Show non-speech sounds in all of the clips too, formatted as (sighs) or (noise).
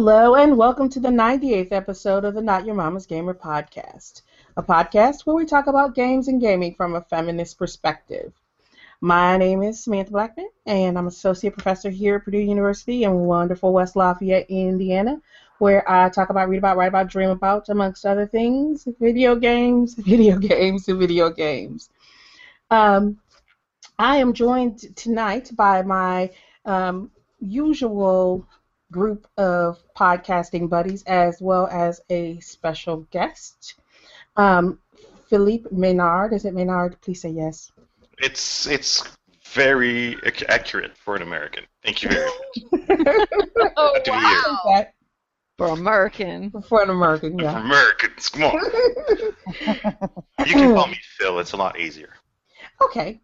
Hello, and welcome to the 98th episode of the Not Your Mama's Gamer podcast, a podcast where we talk about games and gaming from a feminist perspective. My name is Samantha Blackmon, and I'm associate professor here at Purdue University in wonderful West Lafayette, Indiana, where I talk about, read about, write about, dream about, amongst other things, video games, (laughs) video games, and video games. Um, I am joined tonight by my um, usual group of podcasting buddies as well as a special guest. Um, Philippe Ménard, is it Ménard? Please say yes. It's it's very ac- accurate for an American. Thank you very much. (laughs) oh, Good to be wow. For American. For an American, For yeah. Americans, come on. (laughs) You can call me Phil. It's a lot easier. Okay.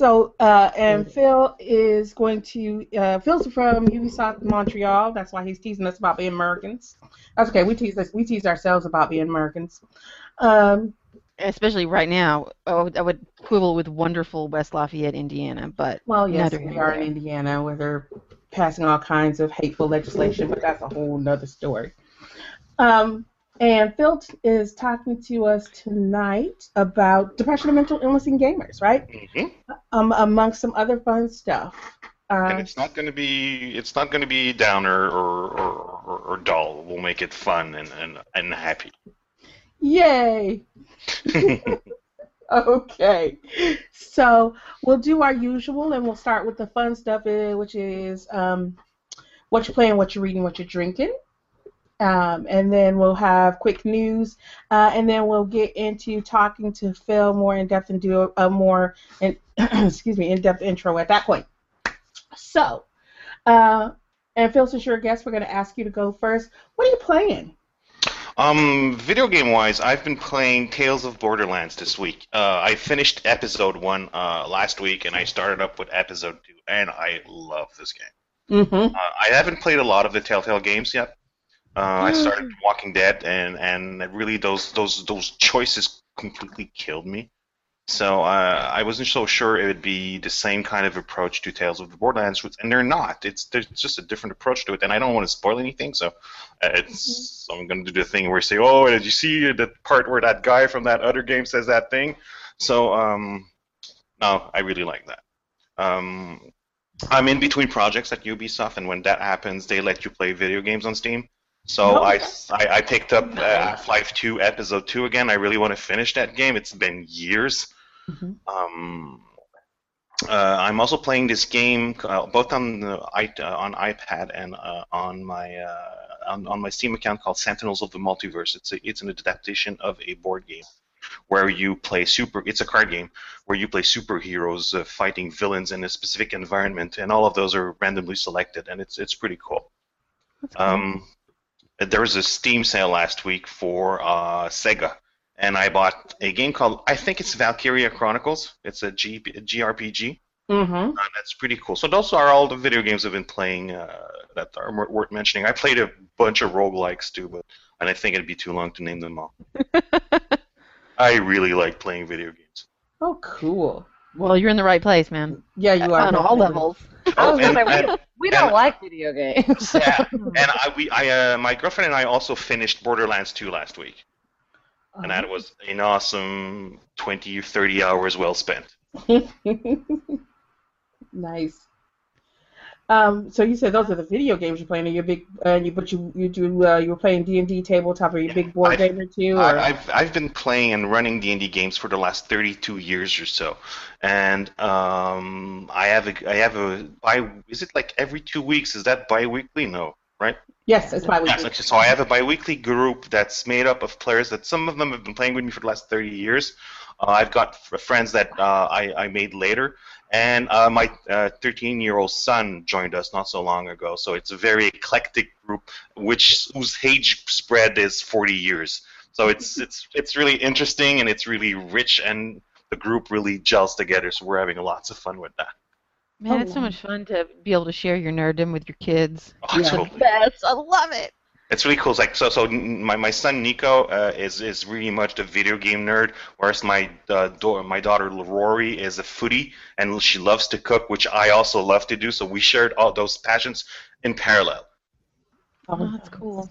So, uh, and Phil is going to, uh, Phil's from Ubisoft Montreal. That's why he's teasing us about being Americans. That's okay. We tease us, we tease ourselves about being Americans. Um, Especially right now, I would, I would quibble with wonderful West Lafayette, Indiana, but well, yes, we are in. Indiana where they're passing all kinds of hateful legislation, but that's a whole nother story. Um, and Phil is talking to us tonight about depression and mental illness in gamers, right? hmm Um, amongst some other fun stuff. And Uh, it's not going to be it's not going to be downer or, or, or, or dull. We'll make it fun and, and, and happy. yay! (laughs) Okay, so we'll do our usual, and we'll start with the fun stuff, uh, which is um, what you're playing, what you're reading, what you're drinking, um, and then we'll have quick news, uh, and then we'll get into talking to Phil more in depth and do a, a more, in, (clears throat) excuse me, in-depth intro at that point. So, uh, and Phil, since you're a guest, we're going to ask you to go first. What are you playing? Um, video game wise, I've been playing Tales of Borderlands this week. Uh, I finished episode one uh, last week, and I started up with episode two, and I love this game. Mm-hmm. Uh, I haven't played a lot of the Telltale games yet. Uh, I started Walking Dead, and and really those those those choices completely killed me. So uh, I wasn't so sure it would be the same kind of approach to Tales of the Borderlands, and they're not. It's there's just a different approach to it, and I don't want to spoil anything. So uh, it's I'm going to do the thing where you say, "Oh, did you see the part where that guy from that other game says that thing?" So um, no, I really like that. Um, I'm in between projects at Ubisoft, and when that happens, they let you play video games on Steam. So Oh. I, I, I picked up uh, Half-Life 2 Episode 2 again. I really want to finish that game. It's been years. Mhm. Um, uh, I'm also playing this game uh, both on the uh, on iPad and uh, on my uh, on, on my Steam account called Sentinels of the Multiverse. It's a, it's an adaptation of a board game where you play super. It's a card game where you play superheroes uh, fighting villains in a specific environment, and all of those are randomly selected, and it's it's pretty cool. Um, there was a Steam sale last week for uh, Sega, and I bought a game called I think it's Valkyria Chronicles. It's a G, GRPG. Mm-hmm. Uh, that's pretty cool. So those are all the video games I've been playing uh, that are worth mentioning. I played a bunch of roguelikes too, but and I think it'd be too long to name them all. (laughs) I really like playing video games. Oh, cool. well, you're in the right place, man. Yeah, you are. On all levels. Oh, was gonna and, say, and- we, we don't and- like video games. yeah, and I, we, I, uh, my girlfriend and I also finished Borderlands 2 last week, and that was an awesome 20 or 30 hours well spent. (laughs) nice. Um, so you said those are the video games you're playing. Are you a big? Uh, you but you you do uh, you were playing D and D tabletop. Are you a big board I've- gamer too? Or? I, I've I've been playing and running D&D games for the last 32 years or so, and um, I have a I have a bi is it like every two weeks? Is that bi-weekly? No, right? yes, it's. Yes. So I have a bi-weekly group that's made up of players that some of them have been playing with me for the last 30 years. Uh, I've got friends that uh, I, I made later, and uh, my 13-year-old son joined us not so long ago. So it's a very eclectic group, which whose age spread is 40 years. So it's (laughs) it's it's really interesting and it's really rich, and the group really gels together. So we're having lots of fun with that. Man, it's so much fun to be able to share your nerddom with your kids. Oh, Yeah. totally. Best. I love it. It's really cool. It's like so. So my, my son Nico uh, is is really much the video game nerd, whereas my uh, do- my daughter Rory is a foodie and she loves to cook, which I also love to do. So we shared all those passions in parallel. Oh, that's cool.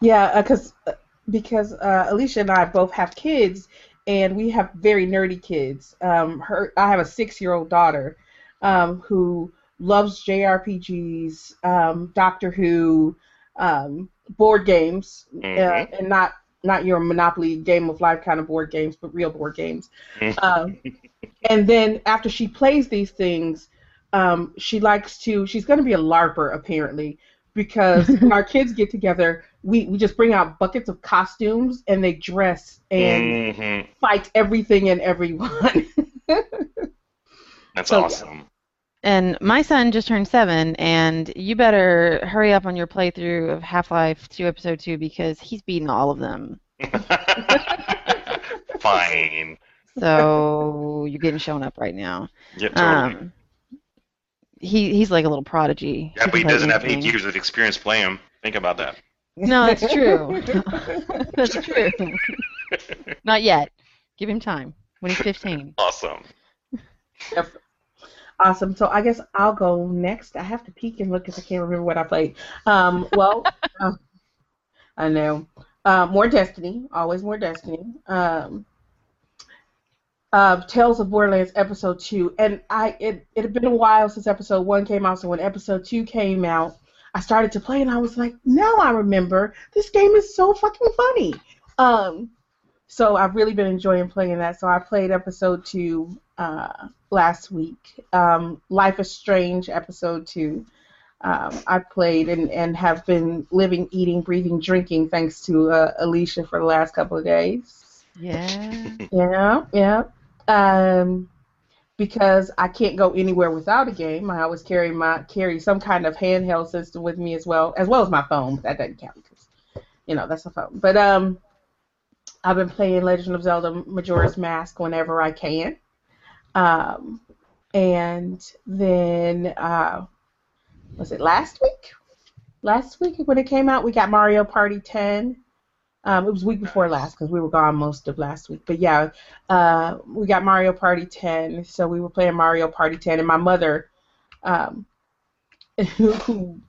Yeah, because uh, because uh, Alicia and I both have kids, and we have very nerdy kids. Um, her I have a six-year-old daughter um, who loves JRPGs, um, Doctor Who, um, board games, uh, Mhm. and not not your Monopoly Game of Life kind of board games, but real board games. Um, and then after she plays these things, um, she likes to. She's going to be a larper apparently, because when our (laughs) kids get together, we we just bring out buckets of costumes and they dress and Mhm. fight everything and everyone. (laughs) That's So, awesome. And my son just turned seven, and you better hurry up on your playthrough of Half-Life 2 Episode 2 because he's beaten all of them. (laughs) Fine. So you're getting shown up right now. Yeah, totally. Um, he he's like a little prodigy. yeah, but he doesn't have eight years of experience playing them. Think about that. No, that's true. (laughs) that's true. Not yet. Give him time. When he's 15. Awesome. Awesome. So I guess I'll go next. I have to peek and look because I can't remember what I played. Um, well, uh, (laughs) I know. Uh, more Destiny. Always more Destiny. Um, uh, Tales of Borderlands Episode Two, and I it it had been a while since Episode One came out. So when Episode Two came out, I started to play, and I was like, now I remember this game is so fucking funny. Um, so I've really been enjoying playing that. So I played Episode Two uh, last week. Um, Life is Strange Episode Two. Um, I played and, and have been living, eating, breathing, drinking thanks to uh, Alicia for the last couple of days. Yeah. Yeah, yeah. Um, because I can't go anywhere without a game. I always carry my carry some kind of handheld system with me as well, as well as my phone. But that doesn't count because you know that's a phone. But um, I've been playing Legend of Zelda Majora's Mask whenever I can. Um, and then uh, was it last week? Last week when it came out, we got Mario Party 10. Um, it was week before last because we were gone most of last week. But yeah, uh, we got Mario Party 10. So we were playing Mario Party 10, and my mother, um, (laughs) who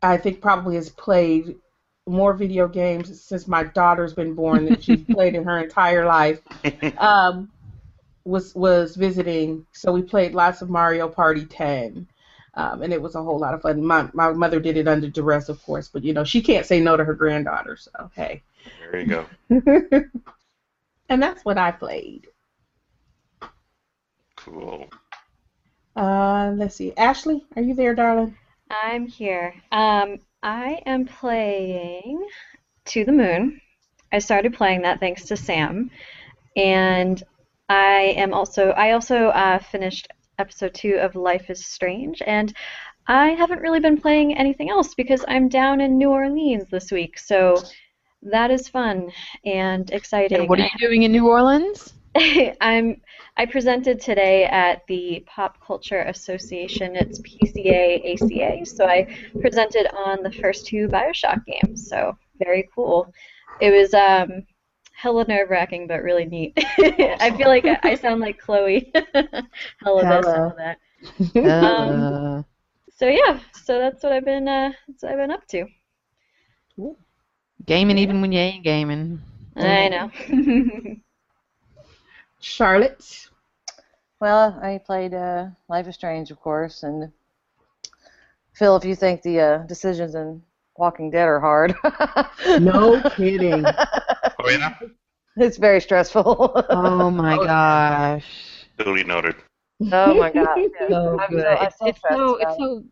I think probably has played more video games since my daughter's been born than she's (laughs) played in her entire life, um, was was visiting. So we played lots of Mario Party 10. Um, and it was a whole lot of fun. My my mother did it under duress, of course, but you know she can't say no to her granddaughter, so hey. There you go. (laughs) and that's what I played. Cool. Uh, let's see. Ashley, are you there, darling? I'm here. Um, I am playing To the Moon. I started playing that thanks to Sam, and I am also I also uh, finished episode two of Life is Strange, and I haven't really been playing anything else because I'm down in New Orleans this week, so that is fun and exciting. And what are you doing in New Orleans? (laughs) I'm I presented today at the Pop Culture Association. It's PCA ACA. So I presented on the first two BioShock games. So very cool. It was um hella nerve wracking but really neat. (laughs) I feel like I sound like Chloe. (laughs) hella this, Hella. (laughs) hella that. Uh, So yeah, so that's what I've been uh that's what I've been up to. gaming even when you ain't gaming. I know. Charlotte. Well, I played uh, Life is Strange, of course, and Phil, if you think the uh, decisions in Walking Dead are hard, (laughs) No kidding. Oh yeah. it's very stressful. (laughs) Oh my gosh. Duly noted. oh my god, yeah. (laughs) So I'm good. so- I'm It's, so it's so it's so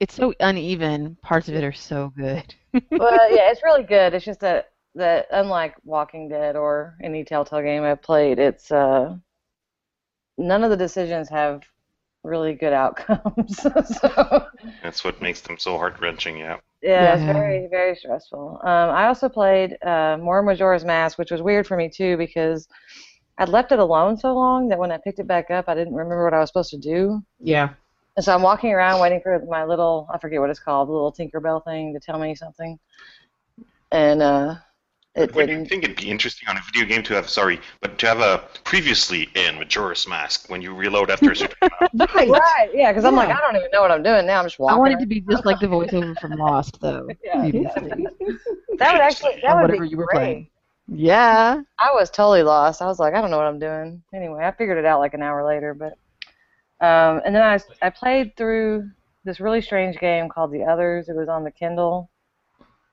it's so uneven. Parts of it are so good. well, yeah, it's really good. It's just that that unlike Walking Dead or any Telltale game I've played, it's uh none of the decisions have really good outcomes. (laughs) so That's what makes them so heart wrenching. Yeah. yeah, it's very very stressful. Um, I also played uh, more Majora's Mask, which was weird for me too because I'd left it alone so long that when I picked it back up, I didn't remember what I was supposed to do. Yeah. And so I'm walking around waiting for my little, I forget what it's called, the little Tinkerbell thing to tell me something. And uh, it Would didn't. think it'd be interesting on a video game to have sorry, but to have a previously in Majora's Mask when you reload after a certain (laughs) amount? Right. Right, yeah, because I'm like, I don't even know what I'm doing now. I'm just I walking. want it around. to be just like the voiceover from Lost, though. (laughs) Yeah. previously. That would actually, that Or would whatever be you were great. playing. Yeah. I was totally lost. I was like, I don't know what I'm doing. Anyway, I figured it out like an hour later, but um, and then I I played through this really strange game called The Others. It was on the Kindle,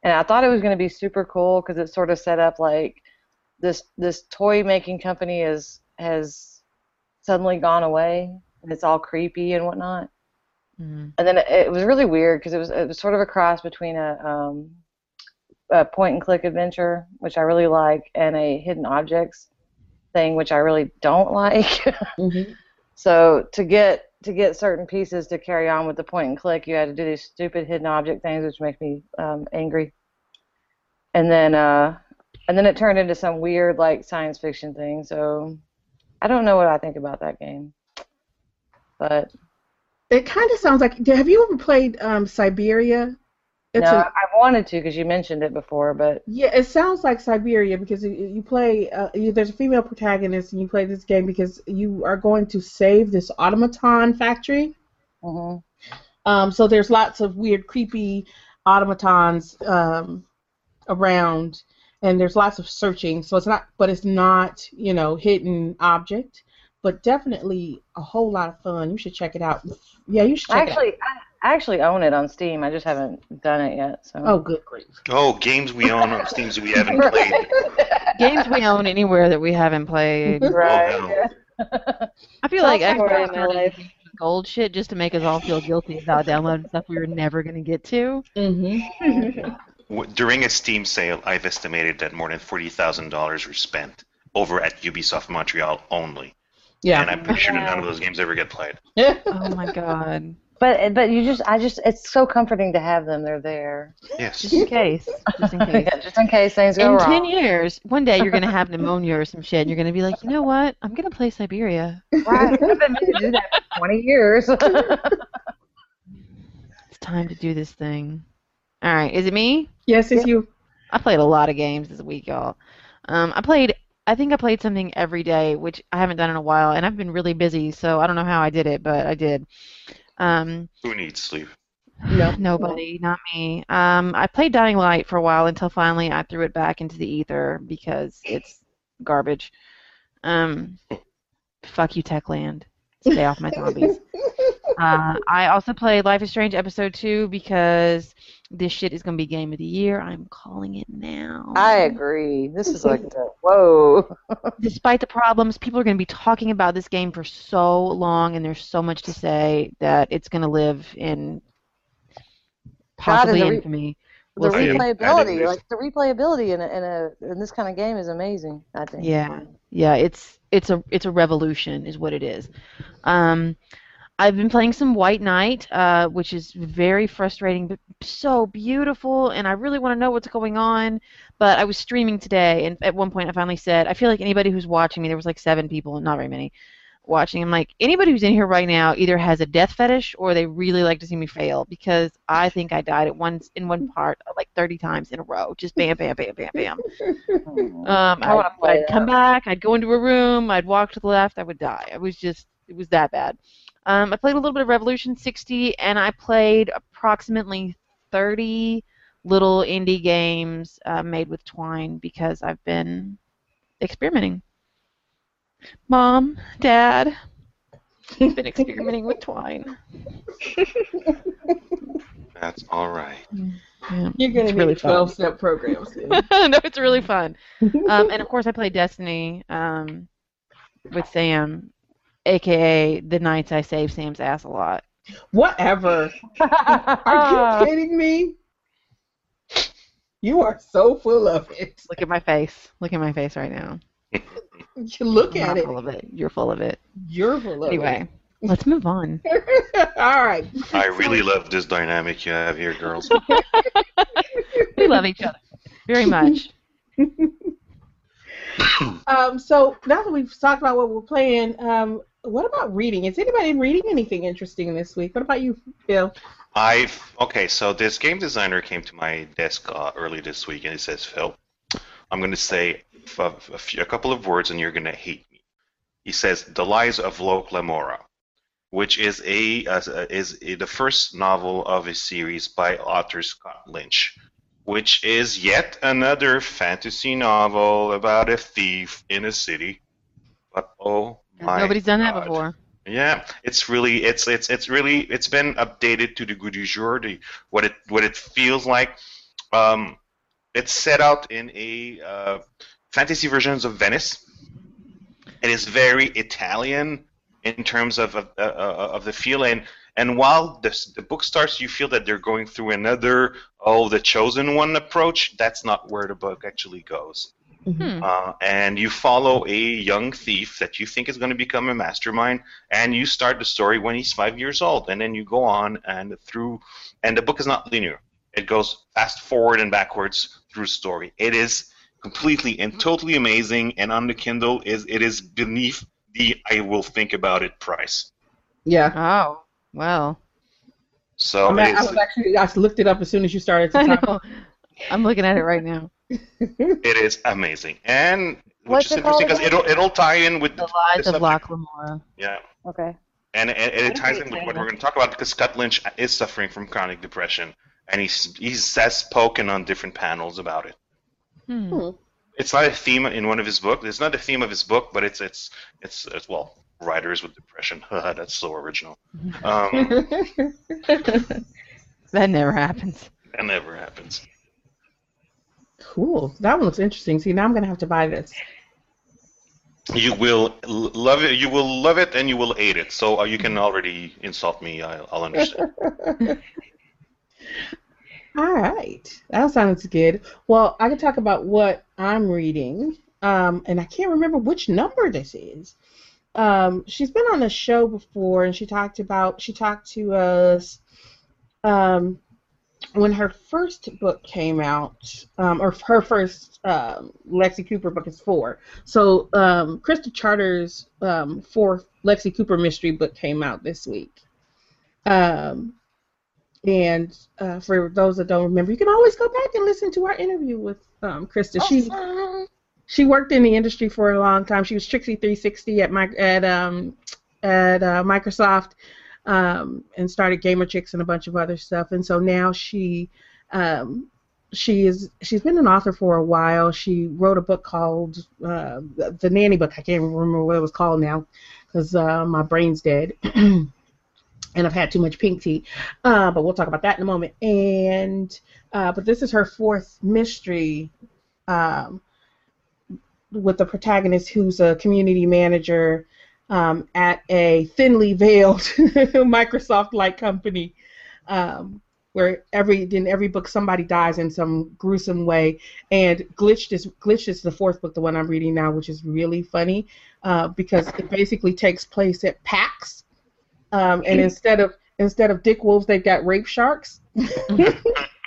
and I thought it was going to be super cool because it sort of set up like this this toy making company is has suddenly gone away and it's all creepy and whatnot. Mm-hmm. And then it, it was really weird because it was it was sort of a cross between a um, a point and click adventure, which I really like, and a hidden objects thing, which I really don't (laughs) like. Mhm. so to get to get certain pieces to carry on with the point and click, you had to do these stupid hidden object things, which make me um, angry. And then uh, and then it turned into some weird like science fiction thing. So I don't know what I think about that game, but It kind of sounds like. Have you ever played um, Siberia? It's no, a- I wanted to because you mentioned it before, but Yeah, it sounds like Siberia because you, you play. Uh, you, there's a female protagonist, and you play this game because you are going to save this automaton factory. Mm-hmm. Um, so there's lots of weird, creepy automatons um, around, and there's lots of searching. So it's not, but it's not, you know, hidden object, but definitely a whole lot of fun. You should check it out. Yeah, you should check it actually, I, I actually own it on Steam. I just haven't done it yet. So. Oh, good grief! Oh, games we own on Steam that we haven't played. (laughs) Games we own anywhere that we haven't played. right. Oh, yeah. I feel like That's Xbox story of my life. gold shit just to make us all feel guilty about downloading stuff we were never gonna get to. Mm-hmm. During a Steam sale, I've estimated that more than forty thousand dollars were spent over at Ubisoft Montreal only, Yeah. and I'm pretty sure none of those games ever get played. (laughs) Oh my god. But but you just I just it's so comforting to have them. They're there. Yes. Just in case. Just in case. (laughs) Yeah, just in case things go In wrong. ten years, one day you're gonna have pneumonia or some shit, and you're gonna be like, you know what? I'm gonna play Siberia. Right. I've been meaning to do that for 20 years. (laughs) It's time to do this thing. All right, is it me? yes, it's you. I played a lot of games this week, y'all. Um, I played. I think I played something every day, which I haven't done in a while, and I've been really busy, so I don't know how I did it, but I did. Um, Who needs sleep? No. (laughs) nobody, not me. Um, I played Dying Light for a while until finally I threw it back into the ether because it's garbage. Um, fuck you, Techland. Stay off my zombies. (laughs) Uh, I also played Life is Strange episode two because this shit is gonna be game of the year. I'm calling it now. I agree. This is like the whoa. (laughs) Despite the problems, people are gonna be talking about this game for so long, and there's so much to say that it's gonna live in God, and possibly the re- infamy. The We'll see. Am- replayability, like the replayability in a, in a in this kind of game is amazing. I think. Yeah, yeah, it's it's a it's a revolution, is what it is. Um, I've been playing some White Night, uh, which is very frustrating, but so beautiful, and I really want to know what's going on. But I was streaming today, and at one point I finally said, I feel like anybody who's watching me, there was like seven people, not very many, watching. I'm like, anybody who's in here right now either has a death fetish or they really like to see me fail because I think I died at once in one part like 30 times in a row, just bam, bam, bam, bam, bam. (laughs) Um, I, I'd, I'd come back, I'd go into a room, I'd walk to the left, I would die. It was just, it was that bad. Um, I played a little bit of Revolution 60, and I played approximately 30 little indie games uh, made with Twine because I've been experimenting. Mom, Dad, I've been experimenting with Twine. That's all right. Yeah. You're gonna need really 12 step programs. (laughs) No, it's really fun. Um, and of course, I play Destiny um, with Sam, aka the nights I save Sam's ass a lot. Whatever. (laughs) Are you kidding me? You are so full of it. Look at my face. Look at my face right now. You look I'm at not it. full of it. You're full of it. You're full of it. Anyway, let's move on. (laughs) All right. I really love this dynamic you have here, girls. (laughs) We love each other very much. Um, so now that we've talked about what we're playing, um, what about reading? Is anybody reading anything interesting this week? What about you, Phil? I've okay. So this game designer came to my desk uh, early this week, and he says, "Phil, I'm going to say a, few, a couple of words, and you're going to hate me. He says, "The Lies of Locke Lamora," which is a uh, is a, the first novel of a series by author Scott Lynch, which is yet another fantasy novel about a thief in a city. But oh my Nobody's done God. that before. Yeah, it's really it's it's it's really it's been updated to the goût du jour, the, what it what it feels like. Um, it's set out in a uh, fantasy versions of Venice. It is very Italian in terms of of, uh, of the feel, and and while the the book starts, you feel that they're going through another oh the chosen one approach. That's not where the book actually goes. Hmm. Uh, and you follow a young thief that you think is going to become a mastermind, and you start the story when he's five years old, and then you go on and through, and the book is not linear. It goes fast forward and backwards through story. It is completely and totally amazing, and on the Kindle is it is beneath the I will think about it price. Yeah. Oh, well. So I, mean, I was actually I looked it up as soon as you started to (laughs) I know. I'm looking at it right now. It is amazing, and which What's is it interesting because it'll it'll tie in with The the Lies of subject. Locke Lamora. Yeah. Okay. And, and, and it ties in with what we're going to talk about because Scott Lynch is suffering from chronic depression, and he's he's has spoken on different panels about it. Hmm. It's not a theme in one of his books. It's not a theme of his book, but it's it's it's, it's well, writers with depression. (laughs) That's so original. (laughs) Um, (laughs) That never happens. that never happens. Cool. That one looks interesting. See, now I'm gonna have to buy this. You will love it. You will love it, and you will hate it. So uh, you can already insult me. I'll, I'll understand. (laughs) (laughs) All right, that sounds good. Well, I can talk about what I'm reading, um, and I can't remember which number this is. Um, she's been on the show before, and she talked about she talked to us um, when her first book came out, um, or her first um, Lexi Cooper book is four. So um, Krista Charter's um, fourth Lexi Cooper mystery book came out this week. Um, and uh, for those that don't remember, you can always go back and listen to our interview with um, Krista. She she worked in the industry for a long time. She was Trixie 360 at my, at um, at uh, Microsoft, um, and started Gamer Chicks and a bunch of other stuff. And so now she um, she is she's been an author for a while. She wrote a book called uh, the, Nanny Book. I can't remember what it was called now because uh, my brain's dead. (clears throat) And I've had too much pink tea, uh, but we'll talk about that in a moment. And uh, but this is her fourth mystery, um, with the protagonist who's a community manager um, at a thinly veiled (laughs) Microsoft-like company, um, where every in every book somebody dies in some gruesome way. And Glitched is Glitched is the fourth book, the one I'm reading now, which is really funny uh, because it basically takes place at PAX, um, and instead of instead of dick wolves, they've got rape sharks. (laughs)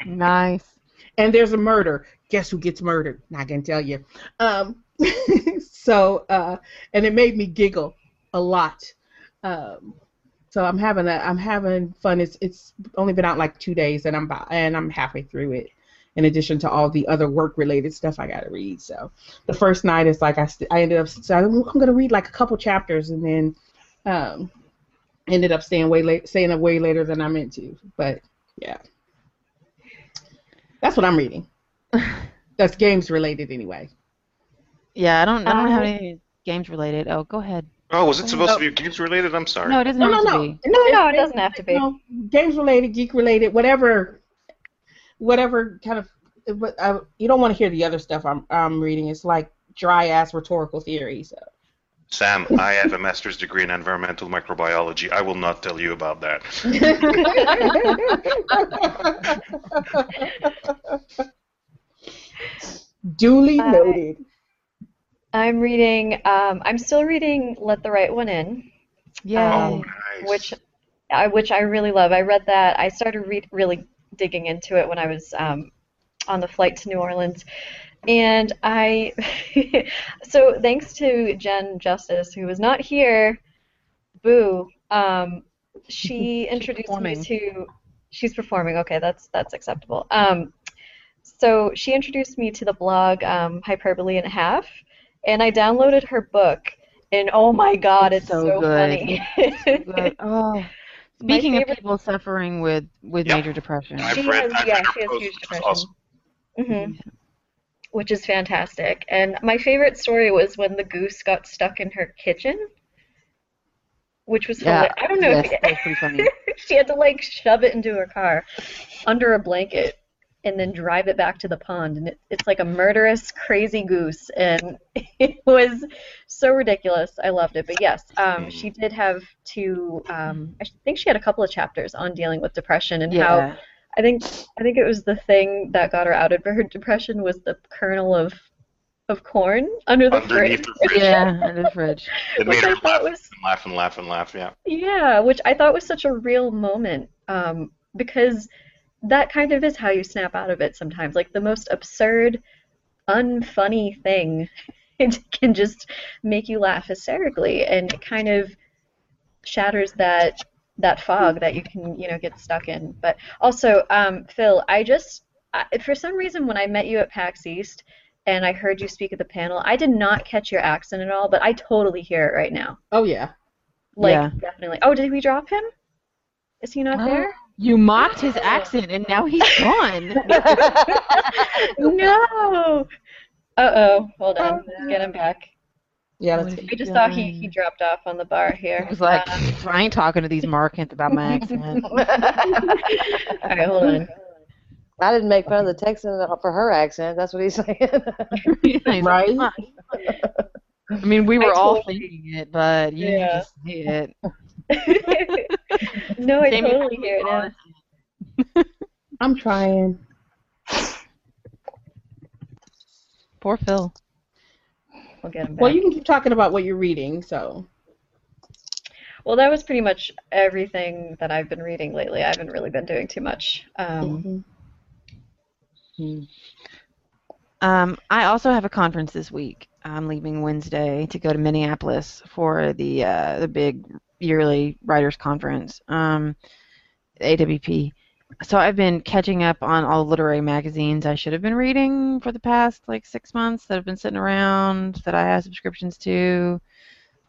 Nice. and there's a murder. Guess who gets murdered? Not gonna tell you. Um, (laughs) so, uh, and it made me giggle a lot. Um, so I'm having a, I'm having fun. It's it's only been out like two days, and I'm about, and I'm halfway through it. In addition to all the other work-related stuff I gotta read. So, the first night is like I, st- I ended up so I'm I'm gonna read like a couple chapters, and then um, ended up staying way late, staying up way later than I meant to. But yeah. That's what I'm reading. (laughs) That's games related anyway. Yeah, I don't. I don't have any games related. Oh, go ahead. Oh, was it supposed No. to be games related? I'm sorry. No, it doesn't No, have no, to no. be. No, no, it it's- doesn't have to be. No, games related, geek related, whatever, whatever kind of. But I, you don't want to hear the other stuff I'm I'm reading. It's like dry ass rhetorical theory. So. Sam, I have a master's degree in environmental microbiology. I will not tell you about that. (laughs) Duly Uh, noted. I'm reading. Um, I'm still reading Let the Right One In, Yay. Oh, Um, nice. which I which I really love. I read that. I started re- really digging into it when I was um, on the flight to New Orleans, and I. (laughs) so thanks to Jen Justice, who was not here, boo. Um, she (laughs) introduced performing. me to. She's performing. Okay, that's that's acceptable. Um, so she introduced me to the blog um, Hyperbole and a Half, and I downloaded her book, and oh my god, it's, It's so so, good. funny. But, (laughs) oh, My speaking of people suffering with with Yep. major depression, She read, has- yeah, she has huge which is depression. awesome. hmm Which is fantastic. And my favorite story was when the goose got stuck in her kitchen, which was Yeah, hilarious. I don't know yes, if that was pretty funny. (laughs) she had to like shove it into her car under a blanket and then drive it back to the pond and it, it's like a murderous crazy goose and (laughs) it was so ridiculous i loved it but yes um, she did have to um, i think she had a couple of chapters on dealing with depression and how Yeah, i think i think it was the thing that got her outed for her depression was the kernel of of corn under the Underneath fridge the fridge. yeah, under the fridge. It Which made I her thought laugh was- and laugh and laugh and laugh. Yeah. Yeah, which I thought was such a real moment um, because that kind of is how you snap out of it sometimes. Like the most absurd, unfunny thing (laughs) it can just make you laugh hysterically, and it kind of shatters that that fog that you can you know get stuck in. But also, um, Phil, I just I, for some reason when I met you at PAX East. And I heard you speak at the panel. I did not catch your accent at all, but I totally hear it right now. Oh yeah. Like Yeah. definitely. Oh, did we drop him? Is he not there? You mocked his accent, and now he's gone. (laughs) no. Uh oh. Hold on. Let's get him back. Yeah, What that's is I just saw he, he dropped off on the bar here. I was like, Um, I ain't talking to these Markants about my accent. (laughs) all right, hold on. I didn't make fun of the Texan for her accent. That's what he's saying. (laughs) Right? I mean, we were all thinking it, but you Yeah. just say it. (laughs) no, I Jamie, totally hear it now. (laughs) I'm trying. Poor Phil. We'll get him back. Well, you can keep talking about what you're reading. So. Well, that was pretty much everything that I've been reading lately. I haven't really been doing too much. Um, Mhm. Um, I also have a conference this week. I'm leaving Wednesday to go to Minneapolis for the uh, the big yearly writers conference, um, AWP. So I've been catching up on all the literary magazines I should have been reading for the past like six months that have been sitting around that I have subscriptions to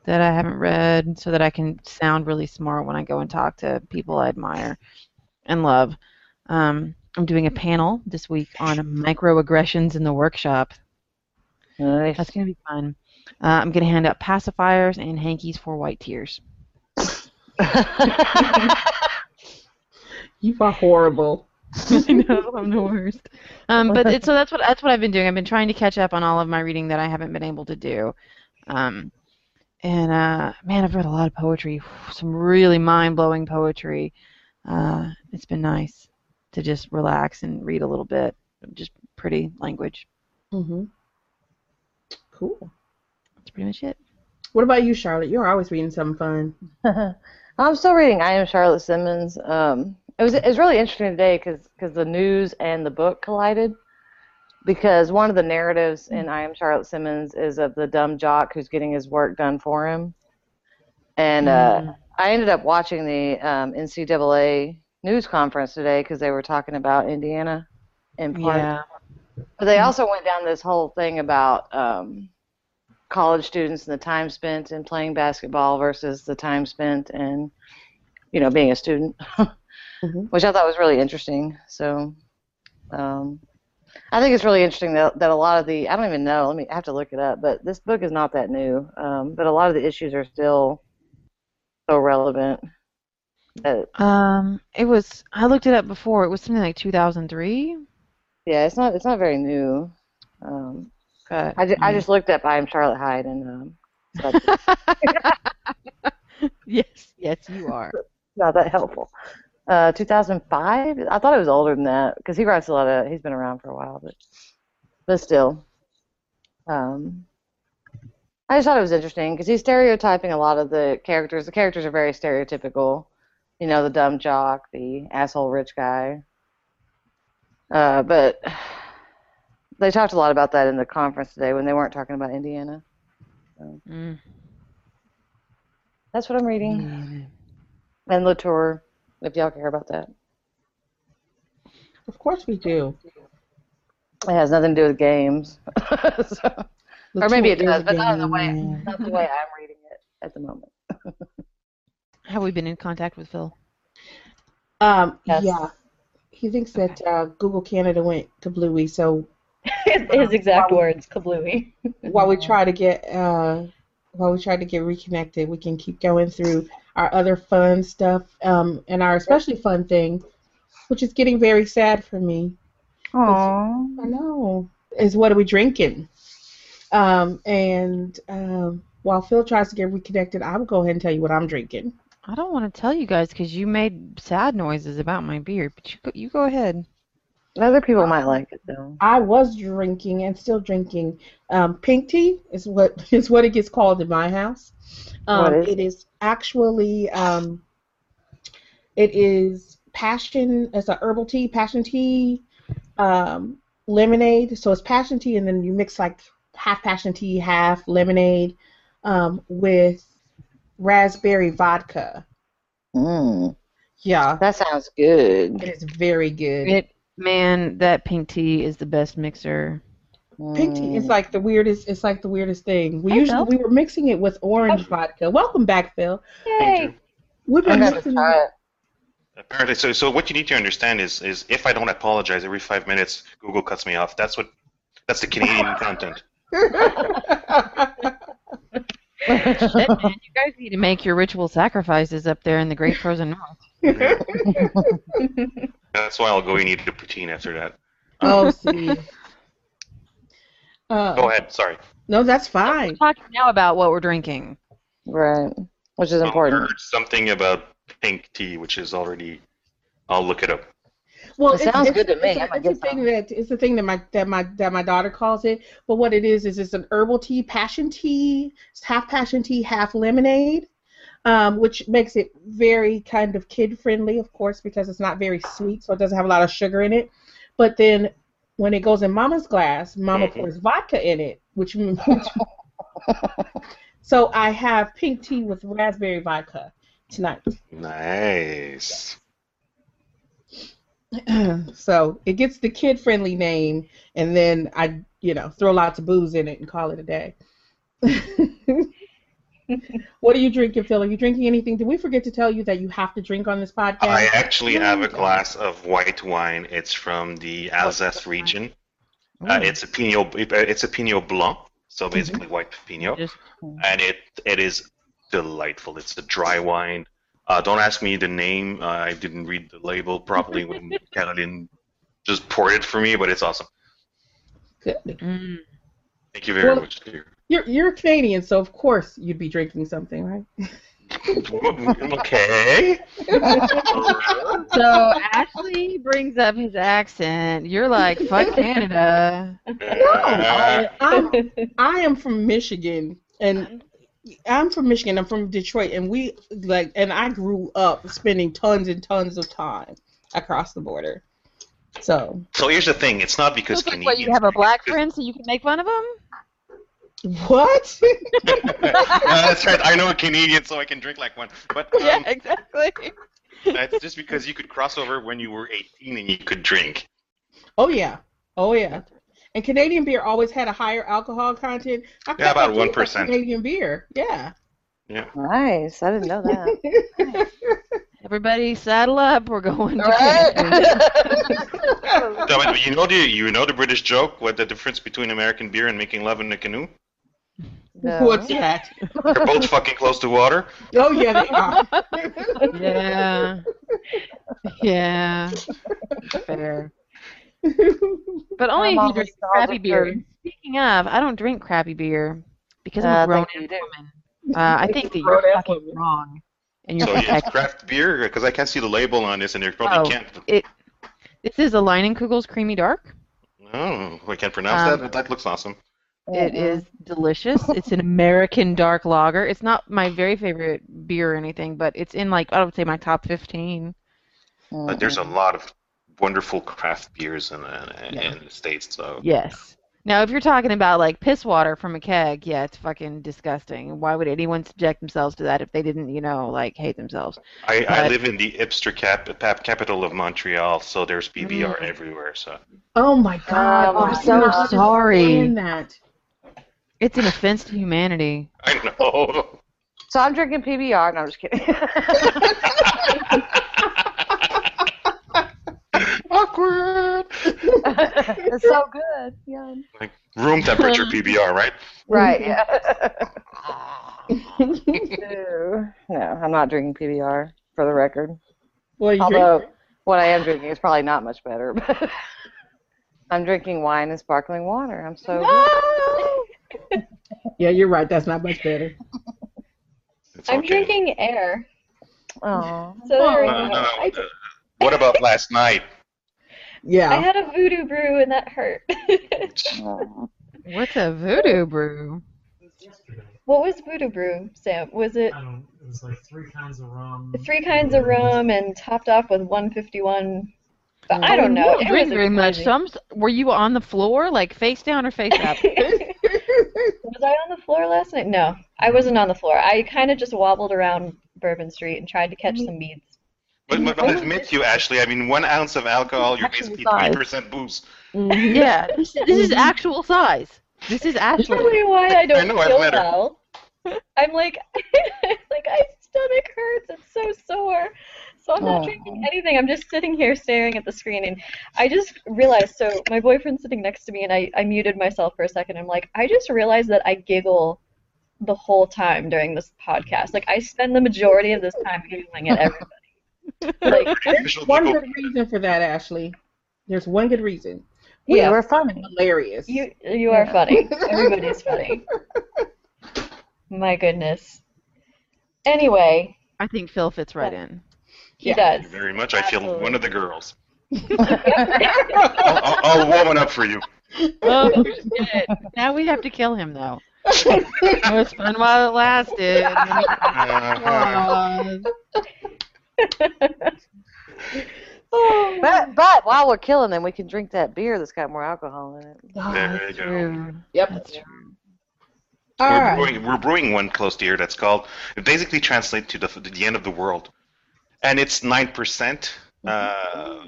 that I haven't read, so that I can sound really smart when I go and talk to people I admire and love. Um, I'm doing a panel this week on microaggressions in the workshop. nice. That's going to be fun. Uh, I'm going to hand out pacifiers and hankies for white tears. (laughs) You are horrible. (laughs) I know I'm the worst. Um, but it, so that's what that's what I've been doing. I've been trying to catch up on all of my reading that I haven't been able to do. Um, and uh, man, I've read a lot of poetry, some really mind-blowing poetry. Uh, it's been nice to just relax and read a little bit, just pretty language. hmm Cool. That's pretty much it. What about you, Charlotte? You're always reading something fun. (laughs) I'm still reading I Am Charlotte Simmons. Um, it was it was really interesting today because the news and the book collided. Because one of the narratives in I Am Charlotte Simmons is of the dumb jock who's getting his work done for him. And uh, I ended up watching the um, NCAA news conference today because they were talking about Indiana in part. Yeah. But they also went down this whole thing about um, college students and the time spent in playing basketball versus the time spent in, you know, being a student, (laughs) Mhm. which I thought was really interesting. So, um, I think it's really interesting that, that a lot of the I don't even know. Let me I have to look it up. But this book is not that new. Um, but a lot of the issues are still so relevant. That, Um, it was. I looked it up before. It was something like 2003. yeah, it's not it's not very new. Um, But I, ju- I mm. just looked up I am Charlotte Hyde and um, so (laughs) yes, yes, you are. (laughs) not that helpful. Uh, 2005. I thought it was older than that because he writes a lot of. He's been around for a while, but but still. Um, I just thought it was interesting because he's stereotyping a lot of the characters. The characters are very stereotypical. You know, the dumb jock, the asshole rich guy. Uh, but they talked a lot about that in the conference today when they weren't talking about Indiana. Mm. That's what I'm reading. Yeah. And Latour, if y'all care about that. Of course we do. It has nothing to do with games. (laughs) So- or maybe it does, but not in the way not the way I'm reading it at the moment. (laughs) Have we been in contact with Phil? Um, Yes. yeah. He thinks that uh, Google Canada went to Bluey, so his, his exact words, kablooey. while we (laughs) try to get uh, while we try to get reconnected, we can keep going through our other fun stuff um, and our especially fun thing, which is getting very sad for me. Aww. I know. Is what are we drinking? Um, and um, while Phil tries to get reconnected, I will go ahead and tell you what I'm drinking. I don't want to tell you guys because you made sad noises about my beer, but you go, you go ahead. Other people might like it though. I was drinking and still drinking um, pink tea is what (laughs) is what it gets called in my house. Um, What is it is actually um, it is passion. It's a herbal tea, passion tea, um, lemonade. So it's passion tea, and then you mix like half passion tea, half lemonade, um, with raspberry vodka. Mm, Yeah, that sounds good. it is very good. It man, that pink tea is the best mixer. Pink tea is like the weirdest. It's like the weirdest thing. We Hey, usually Phil. we were mixing it with orange oh. vodka. Welcome back, Phil. Thank you. Yay! We've been gonna mixing. it. Apparently, so so what you need to understand is is if I don't apologize every five minutes, Google cuts me off. That's what that's the Canadian (laughs) content. Shit, man, you guys need to make your ritual sacrifices up there in the Great Frozen North. (laughs) That's why I'll go and eat a poutine after that. oh, (laughs) see. Uh, Go ahead. Sorry. No, that's fine. Talking now about what we're drinking. Right. Which is I important. heard something about pink tea, which is already. I'll look it up. Well, It it's- sounds it's- good to me. It's, I a- it's the thing that it's the thing that my that my that my daughter calls it. But what it is is it's an herbal tea, passion tea. It's half passion tea, half lemonade, um, which makes it very kind of kid friendly, of course, because it's not very sweet, so it doesn't have a lot of sugar in it. But then when it goes in Mama's glass, Mama Mhm. pours vodka in it, which means. (laughs) so I have pink tea with raspberry vodka tonight. Nice. (clears throat) so it gets the kid friendly name and then I you know throw lots of booze in it and call it a day. (laughs) what are you drinking, Phil? Are you drinking anything? Did we forget to tell you that you have to drink on this podcast? I actually have a glass of white wine. It's from the Alsace region. Uh, it's a Pinot. It's a Pinot Blanc, so basically white Pinot, Just- and it it is delightful. It's a dry wine. Uh, don't ask me the name. Uh, I didn't read the label properly when (laughs) Caroline just poured it for me, but it's awesome. Good. Mm. Thank you very Well- much, dear. You're you're Canadian, so of course you'd be drinking something, right? (laughs) okay. (laughs) So Ashley brings up his accent. You're like, fuck (laughs) Canada. Uh, I'm, I am from Michigan, and I'm from Michigan. I'm from Detroit, and we like, and I grew up spending tons and tons of time across the border. So so here's the thing. It's not because Looks like what, you have a black friend so you can make fun of him? What? (laughs) Uh, that's right. I know a Canadian, so I can drink like one. But (laughs) um, Yeah, exactly. That's just because you could cross over when you were 18 and you could drink. oh yeah, oh yeah. And Canadian beer always had a higher alcohol content. I Yeah, about 1%. Canadian beer, yeah. Yeah. Nice. I didn't know that. (laughs) Everybody saddle up. We're going to Right? So, you know the you know the British joke. What the difference between American beer and making love in a canoe? No. What's that? They're both fucking close to water. Oh yeah, they are. (laughs) Yeah. Yeah. Fair. But only I'm if you drink crappy beer. for- Speaking of, I don't drink crappy beer because I'm Uh, a grown thank ass woman. Uh, I think that you're fucking woman. wrong. And you're So you have fucking- craft beer because I can't see the label on this, and they probably Oh. can't. it. This is a Leinenkugel's Creamy Dark. Oh, I can't pronounce Um, that. That looks awesome. It Mhm. is delicious. It's an American dark lager. It's not my very favorite beer or anything, but it's in like I would say my top 15. Mm-hmm. But there's a lot of wonderful craft beers in, in, Yeah. in the states. So Yes. Now, if you're talking about like piss water from a keg, yeah, it's fucking disgusting. Why would anyone subject themselves to that if they didn't, you know, like hate themselves? I, I live in the hipster cap, cap, capital of Montreal, so there's BBR Mm. everywhere. So Oh my god! Oh, I I'm so understand sorry. That. It's an offense to humanity. I know. So I'm drinking PBR. No, I'm just kidding. (laughs) Awkward. (laughs) it's so good. Yum. Like room temperature um, PBR, right? Right. Yeah. (laughs) No, I'm not drinking PBR for the record. Well, you Although what I am drinking is probably not much better. But I'm drinking wine and sparkling water. I'm so. Yeah, you're right. That's not much better. It's I'm okay. drinking air. Oh. So there we No, go. no, no, uh, what about last night? Yeah. I had a voodoo brew and that hurt. (laughs) What's a voodoo brew? what was voodoo brew, Sam? Was it I don't. It was like three kinds of rum. three kinds of rum and topped off with 151? But I don't know. You don't It drink was very much. So I'm, were you on the floor, like face down or face up? (laughs) was I on the floor last night? No, I wasn't on the floor. I kind of just wobbled around Bourbon Street and tried to catch mm-hmm. some beads. But, but I'll admit to you, Ashley. I mean, one ounce of alcohol, you're basically twenty percent booze. Mm-hmm. yeah, (laughs) this, this is actual size. This is That's actually. probably why I don't I know, feel met her. well. I'm like, (laughs) like my stomach hurts. It's so sore. So I'm not Oh. drinking anything. I'm just sitting here staring at the screen, and I just realized. So my boyfriend's sitting next to me, and I, I muted myself for a second. I'm like, I just realized that I giggle the whole time during this podcast. Like I spend the majority of this time giggling at everybody. (laughs) like, Official one giggle. good reason for that, Ashley. There's one good reason. We yeah, were funny. Hilarious. you you are funny. (laughs) Everybody's funny. (laughs) My goodness. Anyway, I think Phil fits right in. He Yeah. Thank does. you very much. I feel one of the girls. (laughs) I'll, I'll, I'll woman up for you. Oh shit! Now we have to kill him though. (laughs) it was fun while it lasted. (laughs) Uh, But but while we're killing them, we can drink that beer that's got more alcohol in it. Oh, there you go. True. Yep. That's true. All we're, right. brewing, we're brewing one close to here that's called, it basically translates to the, to the end of the world. And it's 9%. Uh,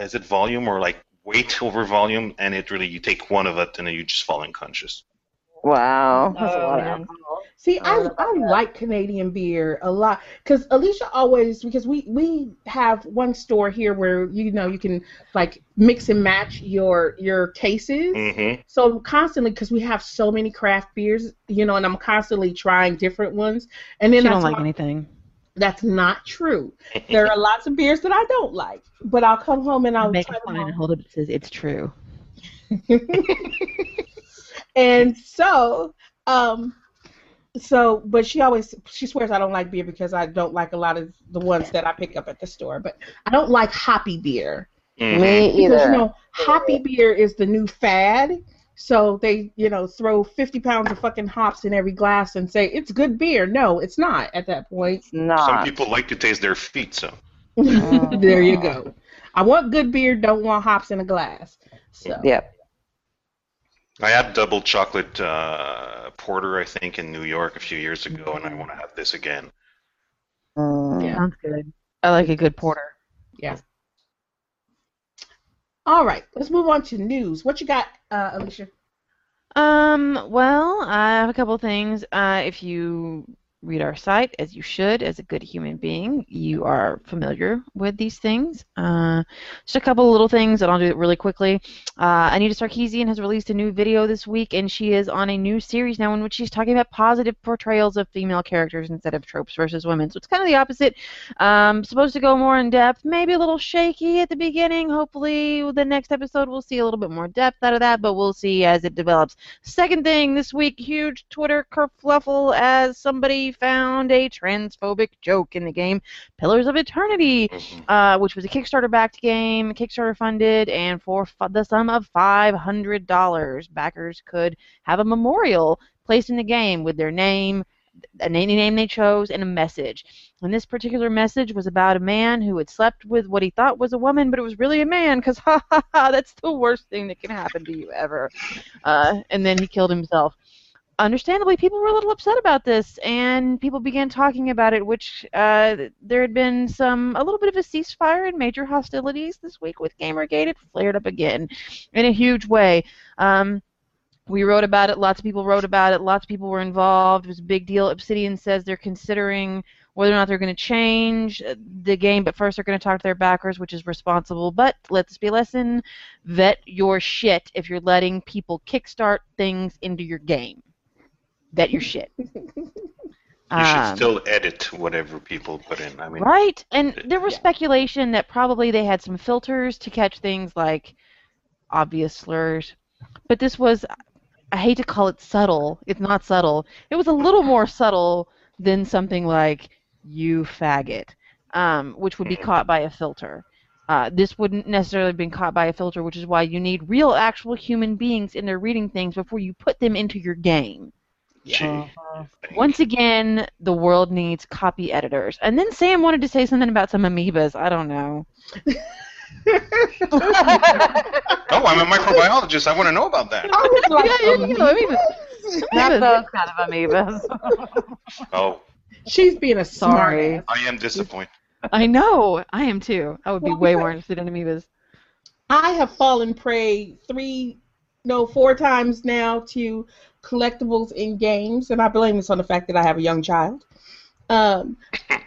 is it volume or like weight (laughs) over volume? And it really, you take one of it and then you just fall unconscious. Wow. That's a Oh, lot of See, I, Oh, I like Canadian beer a lot because Alicia always because we we have one store here where you know you can like mix and match your your cases. Mm-hmm. So constantly because we have so many craft beers, you know, and I'm constantly trying different ones. And then She then don't that's like anything. That's not true. (laughs) There are lots of beers that I don't like, but I'll come home and I'll Make try a them sign and hold it. It says it's true. (laughs) and so, um, so, but she always she swears I don't like beer because I don't like a lot of the ones that I pick up at the store. But I don't like hoppy beer Mhm. Me because you know hoppy beer is the new fad. So they, you know, throw 50 pounds of fucking hops in every glass and say it's good beer. No, it's not at that point. It's not. Some people like to taste their feet, so. (laughs) there you go. I want good beer. Don't want hops in a glass. So Yep. I had double chocolate uh, porter, I think, in New York a few years ago, and I want to have this again. Mm. Yeah. Sounds good. I like a good porter. Yeah. All right, let's move on to news. What you got, uh, Alicia? Um, well, I have a couple things. Uh, if you read our site, as you should, as a good human being, you are familiar with these things. Uh, just a couple little things, and I'll do it really quickly. Uh, Anita Sarkeesian has released a new video this week, and she is on a new series now in which she's talking about positive portrayals of female characters instead of tropes versus women. So it's kind of the opposite. Um, supposed to go more in depth, maybe a little shaky at the beginning. Hopefully, the next episode we'll see a little bit more depth out of that, but we'll see as it develops. Second thing this week, huge Twitter kerfluffle as somebody found a transphobic joke in the game Pillars of Eternity, Mhm. uh, which was a Kickstarter-backed game, Kickstarter funded, and for fu- the sum of $500, backers could have a memorial placed in the game with their name, a name, name they chose, and a message. And this particular message was about a man who had slept with what he thought was a woman, but it was really a man, because (laughs) ha ha ha, that's the worst thing that can happen to you ever. Uh, and then he killed himself. Understandably, people were a little upset about this, and people began talking about it. Which uh, there had been some a little bit of a ceasefire and major hostilities this week with GamerGate. It flared up again in a huge way. Um, we wrote about it. Lots of people wrote about it. Lots of people were involved. It was a big deal. Obsidian says they're considering whether or not they're going to change the game, but first they're going to talk to their backers, which is responsible. But let this be a lesson: vet your shit if you're letting people kickstart things into your game. Vet your shit. (laughs) You Um, should still edit whatever people put in. I mean, Right, and there was Yeah. speculation that probably they had some filters to catch things like obvious slurs, but this was, I hate to call it subtle. It's not subtle. It was a little more subtle than something like "you faggot," um, which would be caught by a filter. Uh, this wouldn't necessarily have been caught by a filter, which is why you need real, actual human beings in there reading things before you put them into your game. Gee, Uh-huh. Once again, the world needs copy editors. And then Sam wanted to say something about some amoebas. I don't know. (laughs) Oh, I'm a microbiologist. I want to know about that. I was like, Yeah, yeah, yeah, amoebas? Not those kind of amoebas. (laughs) Oh, She's being a Sorry. I am disappointed. I know. I am too. I would be Well, way more interested in amoebas. I have fallen prey three, no, four times now to collectibles in games, and I blame this on the fact that I have a young child. Um,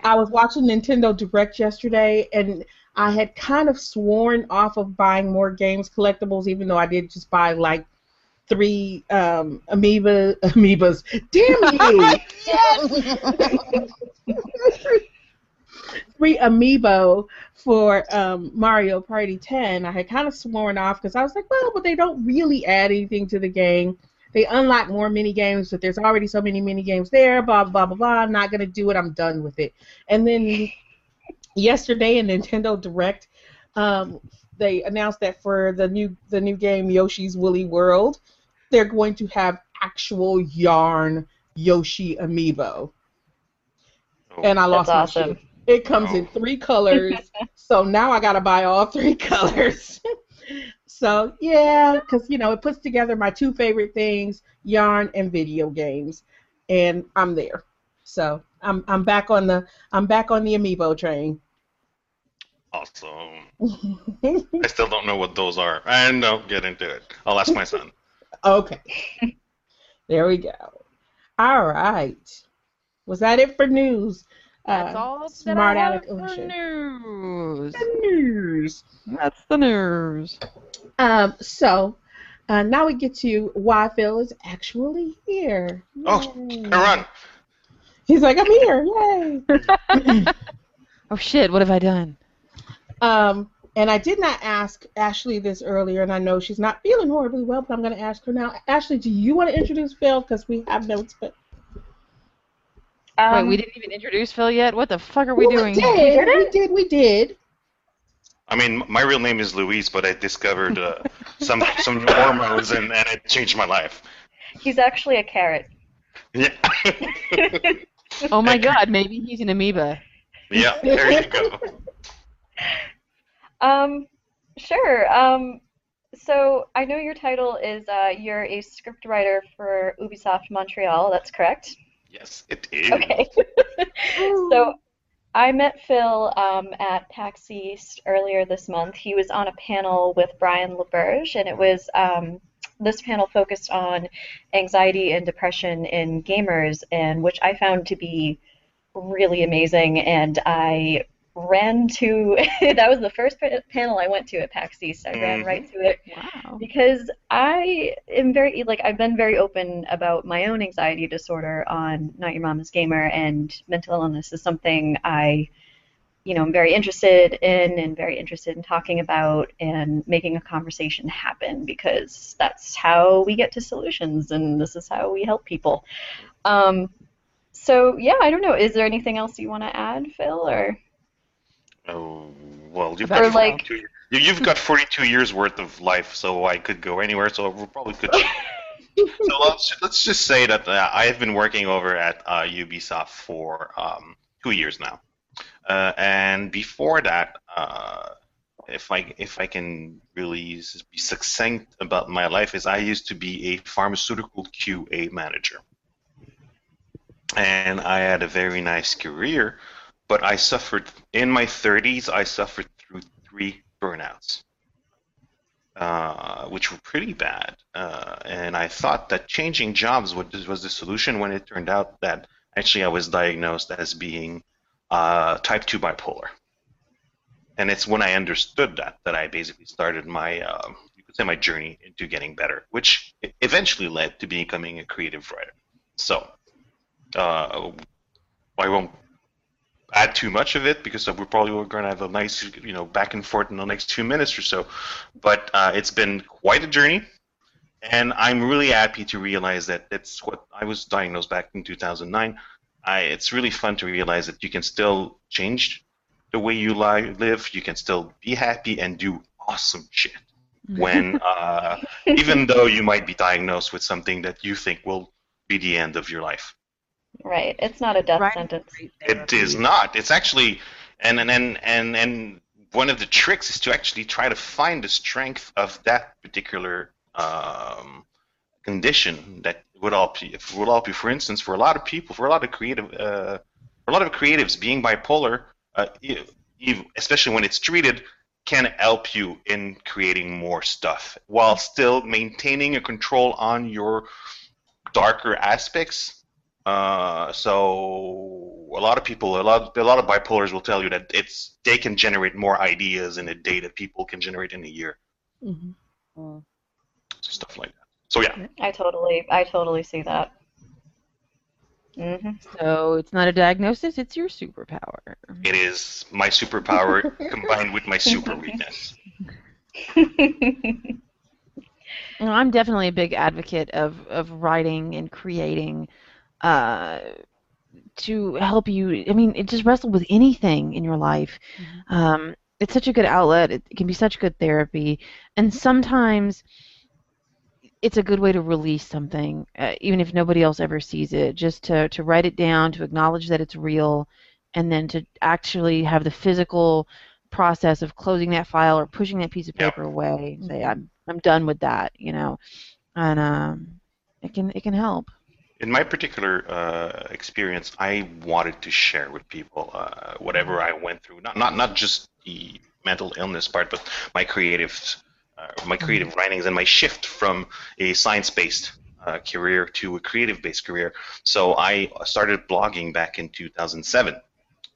I was watching Nintendo Direct yesterday, and I had kind of sworn off of buying more games collectibles, even though I did just buy like three um, amoeba amoebas. Damn (laughs) you! three amiibo for um, Mario Party 10. I had kind of sworn off because I was like, well, but they don't really add anything to the game. They unlock more mini games, but there's already so many mini games there. Blah blah blah blah. I'm not gonna do it. I'm done with it. And then yesterday in Nintendo Direct, um, they announced that for the new the new game Yoshi's Woolly World, they're going to have actual yarn Yoshi amiibo. Oh, And I lost That's my awesome. shit. It comes in three colors, (laughs) so now I gotta buy all three (laughs) colors. So yeah, because you know it puts together my two favorite things: yarn and video games, and I'm there. So I'm I'm back on the I'm back on the amiibo train. awesome. (laughs) I still don't know what those are. And don't get into it. I'll ask my son. okay, (laughs) there we go. All right, was that it for news? That's Uh, all that Smart I have Alec for Ocean. news. News. That's the news. Um, so uh, now we get to why Phil is actually here. Oh, Yay. Run. He's like, I'm here, yay! (laughs) Oh shit! What have I done? um, and I did not ask Ashley this earlier, and I know she's not feeling horribly well, but I'm going to ask her now. Ashley, do you want to introduce Phil? Because we have notes, but Wait, Um, we didn't even introduce Phil yet. What the fuck are we Well, doing? We did, we did, we did. I mean, my real name is Luis, but I discovered uh, some some hormones and, and it changed my life. He's actually a carrot. Yeah. (laughs) Oh my god! Maybe he's an amoeba. yeah, there you go. (laughs) Um, sure. Um, so I know your title is uh, you're a scriptwriter for Ubisoft Montreal. That's correct. Yes, it is. Okay. (laughs) so I met Phil um, at PAX East earlier this month. He was on a panel with Brian LaBerge, and it was um, this panel focused on anxiety and depression in gamers, and which I found to be really amazing. And I ran to (laughs) that was the first panel I went to at PAX East. I ran right to it Wow. because I am very like I've been very open about my own anxiety disorder on Not Your Mama's Gamer and mental illness is something I you know I'm very interested in and very interested in talking about and making a conversation happen because that's how we get to solutions and this is how we help people. Um, so yeah, I don't know. Is there anything else you want to add, Phil, or Oh, well, you've got like- 42 you- you've got 42 years worth of life, so I could go anywhere. So we probably could (laughs) so let's, let's just say that uh, I have been working over at uh, Ubisoft for um, two years now, uh, and before that, uh, if I if I can really be succinct about my life, is I used to be a pharmaceutical QA manager, and I had a very nice career, but I suffered in my 30s. I suffered through three burnouts uh, which were pretty bad. Uh, and I thought that changing jobs was, was the solution when it turned out that actually I was diagnosed as being uh, type 2 bipolar. And it's when I understood that that I basically started my, uh, you could say, my journey into getting better, which eventually led to becoming a creative writer. So, uh, I won't add too much of it because we're probably going to have a nice, you know, back and forth in the next two minutes or so. But uh, it's been quite a journey, and I'm really happy to realize that that's what I was diagnosed back in 2009. I, it's really fun to realize that you can still change the way you li- live. You can still be happy and do awesome shit. When (laughs) uh, even though you might be diagnosed with something that you think will be the end of your life. Right. It's not a death Right. sentence. It is not. It's actually, and and and and and one of the tricks is to actually try to find the strength of that particular um, condition that would help you. If would help you, for instance, for a lot of people, for a lot of creative, uh, for a lot of creatives, being bipolar, uh, especially when it's treated, can help you in creating more stuff while still maintaining a control on your darker aspects uh, so a lot of people, a lot, a lot of bipolars will tell you that it's they can generate more ideas in a day that people can generate in a year. Mhm. Mm. So stuff like that. So yeah, I totally, I totally see that. hmm So it's not a diagnosis; it's your superpower. it is my superpower (laughs) combined with my super weakness. (laughs) Well, I'm definitely a big advocate of, of writing and creating uh, to help you. I mean, it just wrestle with anything in your life. Um, it's such a good outlet. It, it can be such good therapy, and sometimes it's a good way to release something, uh, even if nobody else ever sees it. Just to to write it down, to acknowledge that it's real, and then to actually have the physical process of closing that file or pushing that piece of Yeah. paper away. Say, I'm I'm done with that, you know, and um, it can it can help. In my particular uh, experience, I wanted to share with people uh, whatever I went through. Not not not just the mental illness part, but my creative, uh, my creative writings and my shift from a science-based uh, career to a creative-based career. So I started blogging back in 2007.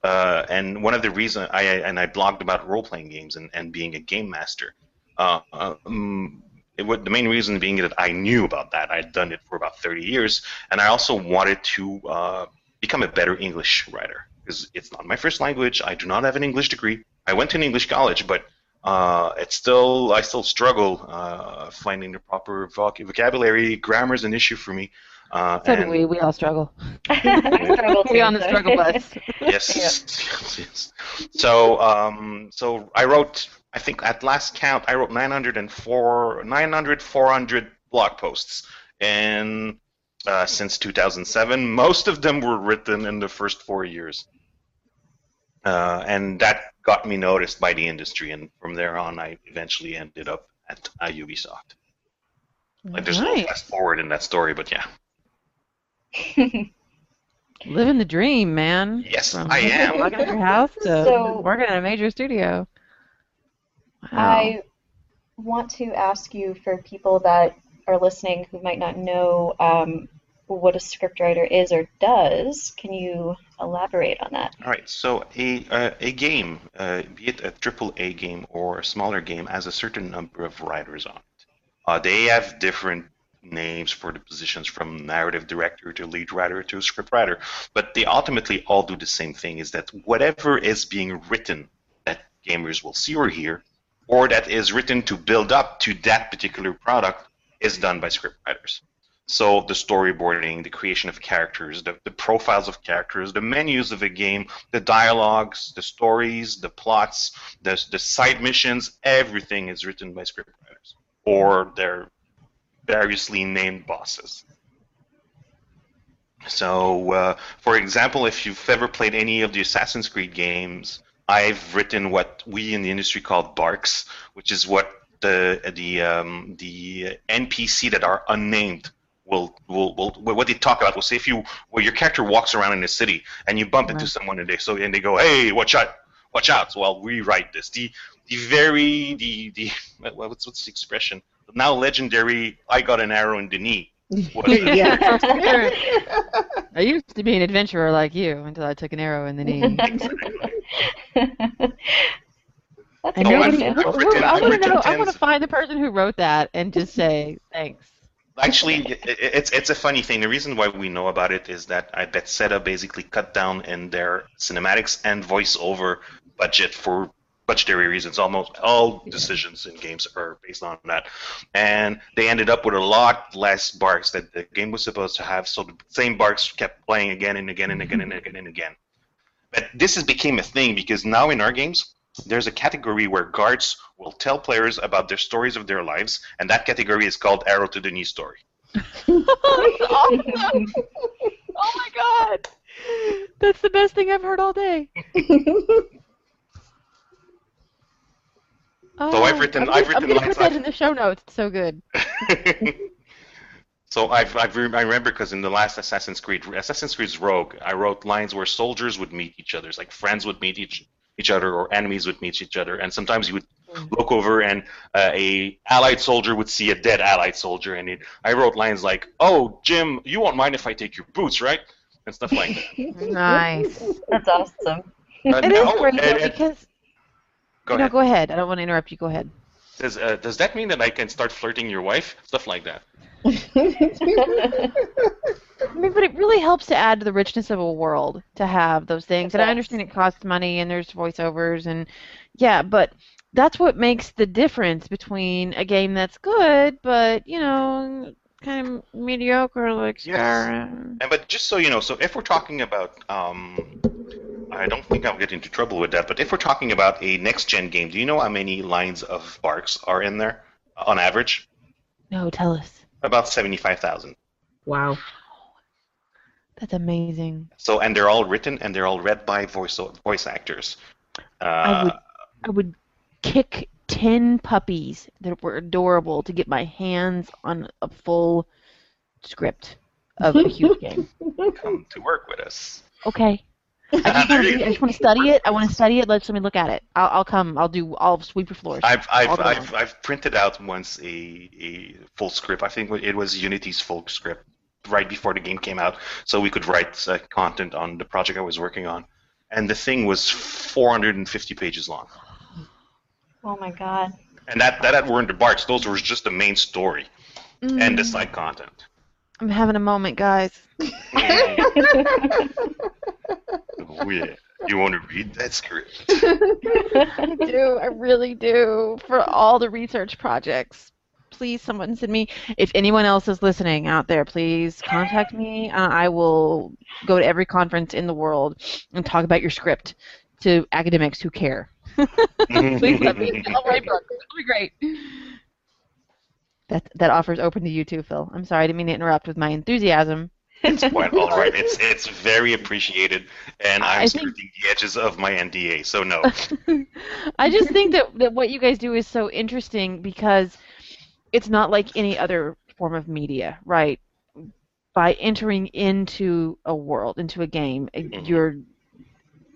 Uh, and one of the reasons I and I blogged about role-playing games and, and being a game master. Uh, um, would, the main reason being that I knew about that. I'd done it for about 30 years, and I also wanted to uh, become a better English writer because it's not my first language. I do not have an English degree. I went to an English college, but uh, it's still I still struggle uh, finding the proper voc- vocabulary. Grammar is an issue for me. Uh, So do we. We all struggle. (laughs) Struggle we too, on the struggle bus. yes, yes, (laughs) yes. So, um, so I wrote. I think at last count, I wrote 904, 900, 400 blog posts, and uh, since 2007, most of them were written in the first four years, uh, and that got me noticed by the industry. And from there on, I eventually ended up at uh, Ubisoft. Like, there's no Nice. fast forward in that story, but yeah. (laughs) Living the dream, man. Yes, From I (laughs) am. Working at your house to So- working at a major studio. Wow. I want to ask you for people that are listening who might not know um, what a scriptwriter is or does. Can you elaborate on that? All right, so a uh, a game, uh, be it a triple A game or a smaller game, has a certain number of writers on it. Uh, they have different names for the positions, from narrative director to lead writer to script writer, but they ultimately all do the same thing: is that whatever is being written that gamers will see or hear, or that is written to build up to that particular product, is done by script writers. So the storyboarding, the creation of characters, the, the profiles of characters, the menus of a game, the dialogues, the stories, the plots, the, the side missions, everything is written by script writers. Or they're variously named bosses. So, uh, for example, if you've ever played any of the Assassin's Creed games, I've written what we in the industry call barks, which is what the the um, the NPC that are unnamed will, will will what they talk about. Will say if you well your character walks around in the city and you bump into someone and they so and they go hey watch out watch out. So I'll rewrite this. The the very the the what's what's the expression? Now legendary. I got an arrow in the knee. (laughs) yeah. (laughs) I used to be an adventurer like you until I took an arrow in the knee. (laughs) (laughs) That's And nobody, I've- I've I I've want to know. I want to find the person who wrote that and just say thanks. Actually, it, it- it's it's a funny thing. The reason why we know about it is that uh, I Bethesda basically cut down in their cinematics and voiceover budget for budgetary reasons. Almost all decisions in games are based on that, and they ended up with a lot less barks that the game was supposed to have. So the same barks kept playing again and again and again and mm-hmm. again and again. But this has became a thing because now in our games, there's a category where guards will tell players about their stories of their lives, and that category is called Arrow to the Knee story. awesome. (laughs) Oh my god. That's the best thing I've heard all day. (laughs) So I've written- I'm I've gonna- I'm written gonna put that in the show notes. It's so good. (laughs) so I've, I've re- I remember because in the last Assassin's Creed, Assassin's Creed's Rogue, I wrote lines where soldiers would meet each other, like friends would meet each each other or enemies would meet each other, and sometimes you would look over and uh, a allied soldier would see a dead allied soldier, and it, I wrote lines like, "Oh, Jim, you won't mind if I take your boots, right?" and stuff like that. (laughs) Nice. That's awesome. Uh, It is no, great and- and- because go no, ahead. go ahead. I don't want to interrupt you. Go ahead. Does, uh, does that mean that I can start flirting your wife? Stuff like that. I mean, but it really helps to add to the richness of a world to have those things. And I understand it costs money and there's voiceovers and yeah, but that's what makes the difference between a game that's good but you know kind of mediocre like Yes. Skyrim. And but just so you know, so if we're talking about, um, I don't think I'll get into trouble with that. But if we're talking about a next gen game, do you know how many lines of barks are in there on average? No, tell us. About seventy-five thousand. wow. That's amazing. So and they're all written and they're all read by voice voice actors. Uh, I would I would kick ten puppies that were adorable to get my hands on a full script of a huge (laughs) game. come to work with us. Okay. I just want to. I just want to study it. I want to study it. Let let me look at it. I'll, I'll come. I'll do. I'll sweep your floors. I've I've I've. I've printed out once a, a full script. I think it was Unity's full script right before the game came out, so we could write uh, content on the project I was working on. And the thing was 450 pages long. Oh my god. And that that weren't the barks; those were just the main story and the Mm, side content. I'm having a moment, guys. (laughs) oh yeah, you want to read that script? I do. I really do. For all the research projects, please, someone send me. If anyone else is listening out there, please contact me. Uh, I will go to every conference in the world and talk about your script to academics who care. (laughs) please let me. I'll write books. It'll be great. That that offer's open to you too, Phil. I'm sorry, I didn't mean to interrupt with my enthusiasm. (laughs) It's quite (laughs) all right. It's it's very appreciated, and I I'm think- the edges of my NDA, so no. (laughs) I just think that, that what you guys do is so interesting because it's not like any other form of media, right? By entering into a world, into a game, Mhm. you're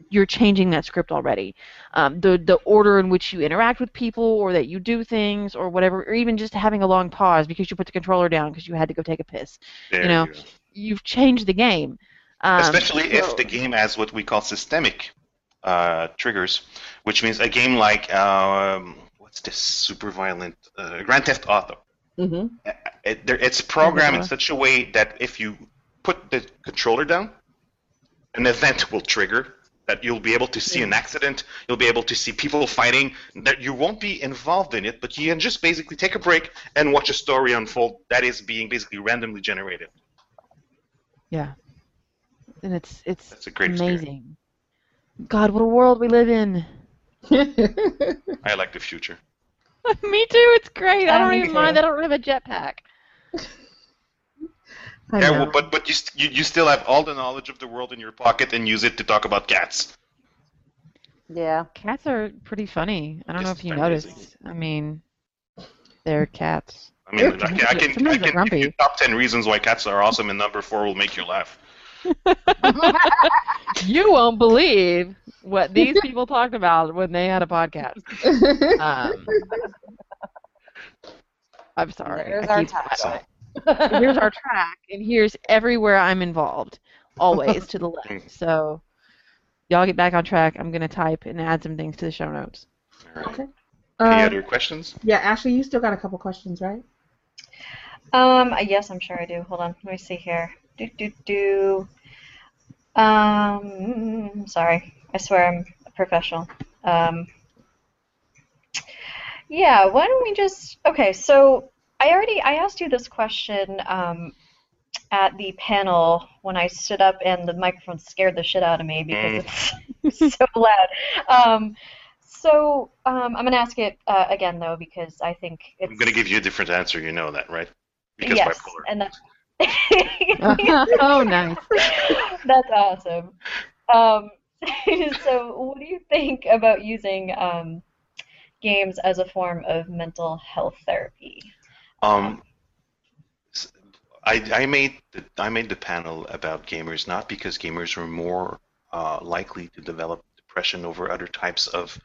you're changing that script already. Um, the the order in which you interact with people, or that you do things, or whatever, or even just having a long pause because you put the controller down because you had to go take a piss. There know, you go. You've changed the game. Um, Especially so- if the game has what we call systemic uh, triggers, which means a game like um, what's this super violent uh, Grand Theft Auto. hmm It, there, it's programmed in such a way that if you put the controller down, an event will trigger. That you'll be able to see an accident, you'll be able to see people fighting. That you won't be involved in it, but you can just basically take a break and watch a story unfold that is being basically randomly generated. Yeah. And it's it's That's a great experience. amazing. God, what a world we live in. (laughs) I like the future. (laughs) Me too. It's great. I don't even mind. I don't have a jetpack. I Yeah, well, but but you, st- you you still have all the knowledge of the world in your pocket and use it to talk about cats. Yeah. Cats are pretty funny. I don't know if you noticed. amazing. I mean, they're cats. I mean, I can, I can, I Sometimes can they're give you grumpy. top ten reasons why cats are awesome, and number four will make you laugh. (laughs) You won't believe what these people talked about when they had a podcast. (laughs) Um, I'm sorry. There's I our keep- tagline. Here's our track, and here's everywhere I'm involved, always to the left. So, y'all get back on track. I'm gonna type and add some things to the show notes. All right. Okay. Any Uh, other questions? yeah, Ashley, you still got a couple questions, right? Um, yes, I'm sure I do. Hold on, let me see here. Do do do. Um, sorry, I swear I'm a professional. Um, yeah, why don't we just? Okay, so I already I asked you this question um, at the panel when I stood up and the microphone scared the shit out of me because it's (laughs) so loud. Um, so um, I'm gonna ask it uh, again though because I think it's. I'm going to give you a different answer. You know that, right? Because yes, bipolar. and that's (laughs) oh, nice. (laughs) that's awesome. Um, so, what do you think about using um, games as a form of mental health therapy? Um, I, I made the I made the panel about gamers not because gamers are more uh, likely to develop depression over other types of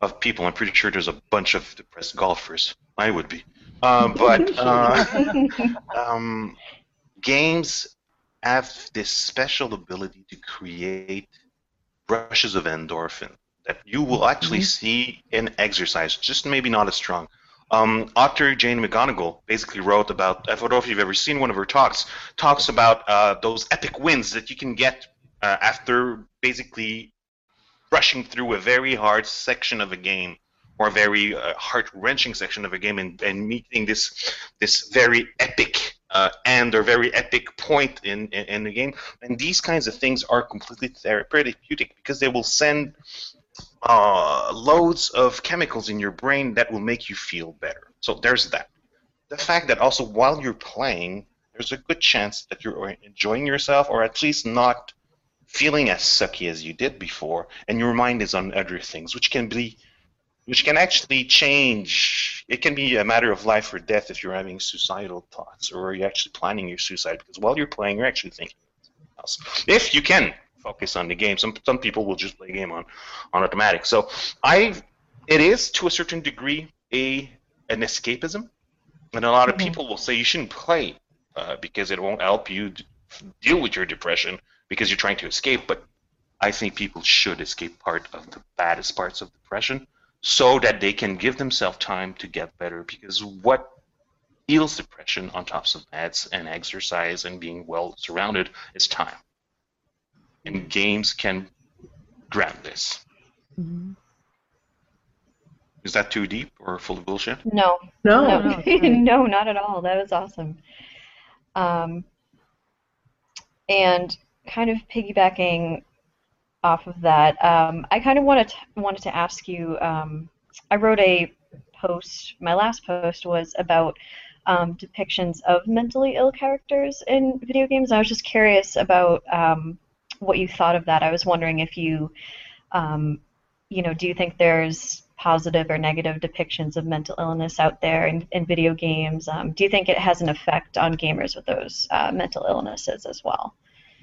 of people. I'm pretty sure there's a bunch of depressed golfers. I would be, uh, but (laughs) uh, um, games have this special ability to create rushes of endorphin that you will actually see in exercise, just maybe not as strong. Um, author Jane McGonigal basically wrote about, I don't know if you've ever seen one of her talks, talks about uh, those epic wins that you can get uh, after basically rushing through a very hard section of a game or a very uh, heart-wrenching section of a game and, and meeting this this very epic uh, end or very epic point in, in, in the game. And these kinds of things are completely therapeutic because they will send uh, loads of chemicals in your brain that will make you feel better. So there's that. The fact that also while you're playing, there's a good chance that you're enjoying yourself or at least not feeling as sucky as you did before, and your mind is on other things, which can be which can actually change. It can be a matter of life or death if you're having suicidal thoughts or you're actually planning your suicide because while you're playing, you're actually thinking else. If you can focus on the game, some some people will just play a game on on automatic. So I, it is to a certain degree a an escapism, and a lot of Mhm. people will say you shouldn't play uh, because it won't help you d- deal with your depression because you're trying to escape. But I think people should escape part of the baddest parts of depression so that they can give themselves time to get better. Because what heals depression on top of meds and exercise and being well surrounded is time. And games can grab this. Mhm. Is that too deep or full of bullshit? No, No. no, no, (laughs) no, not at all. That was awesome. Um, and kind of piggybacking off of that, um, I kind of wanted to, wanted to ask you. Um, I wrote a post. My last post was about um, depictions of mentally ill characters in video games. I was just curious about um, what you thought of that. I was wondering if you, um, you know, do you think there's positive or negative depictions of mental illness out there in, in video games? Um, do you think it has an effect on gamers with those uh, mental illnesses as well?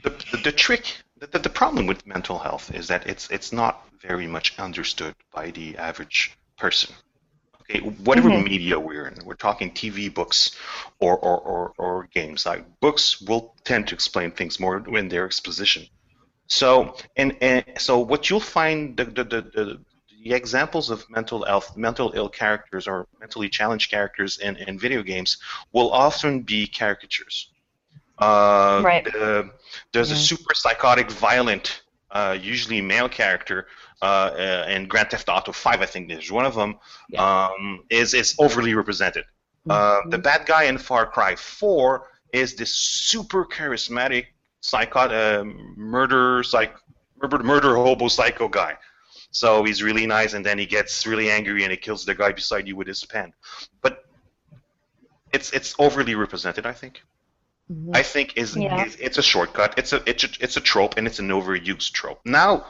The, the, the trick, the, the, problem with mental health is that it's it's not very much understood by the average person. Okay, whatever Mhm. media we're in, we're talking TV, books, or, or, or, or games. Like books will tend to explain things more in their exposition. So and, and so what you'll find the, the, the, the the examples of mental health, mental ill characters or mentally challenged characters in, in video games will often be caricatures. Uh, Right. the- there's a super psychotic, violent, uh, usually male character uh, uh, in Grand Theft Auto 5. I think there's one of them um, is is overly represented. Uh, the bad guy in Far Cry 4 is this super charismatic psycho uh, murder psych murder, murder hobo psycho guy. So he's really nice, and then he gets really angry and he kills the guy beside you with his pen. But it's it's overly represented. I think. Mhm. I think is, Yeah. is it's a shortcut. It's a it's a, it's a trope and it's an overused trope. Now,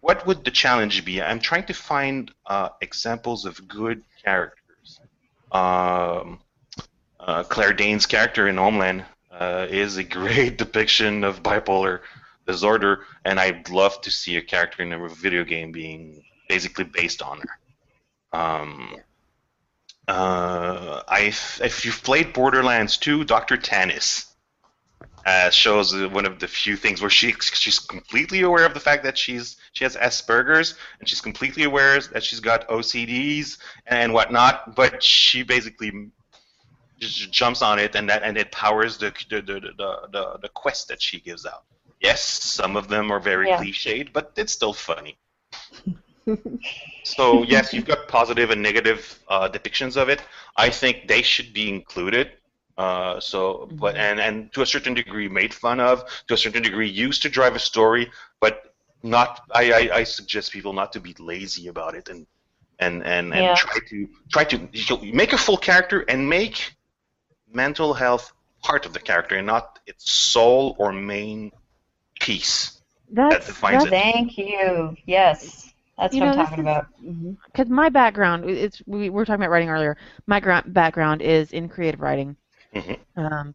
what would the challenge be? I'm trying to find uh, examples of good characters. Um, uh, Claire Danes' character in Homeland uh, is a great (laughs) depiction of bipolar disorder, and I'd love to see a character in a video game being basically based on her. Um, uh, I if you've played Borderlands 2, Dr. Tannis uh, shows one of the few things where she she's completely aware of the fact that she's she has Asperger's and she's completely aware that she's got OCDs and whatnot, but she basically just jumps on it and that and it powers the the, the, the, the, the quest that she gives out. Yes, some of them are very Yeah. cliched, but it's still funny. So yes, you've got positive and negative uh, depictions of it. I think they should be included. Uh, so, but and and to a certain degree made fun of, to a certain degree used to drive a story, but not. I, I, I suggest people not to be lazy about it and and and, and Yeah. try to try to make a full character and make mental health part of the character and not its sole or main piece. That's defines that's it. Thank you. Yes, that's You what know, I'm talking is- about. Mhm. because my background it's we were talking about writing earlier. My gra- background is in creative writing, Mhm. um,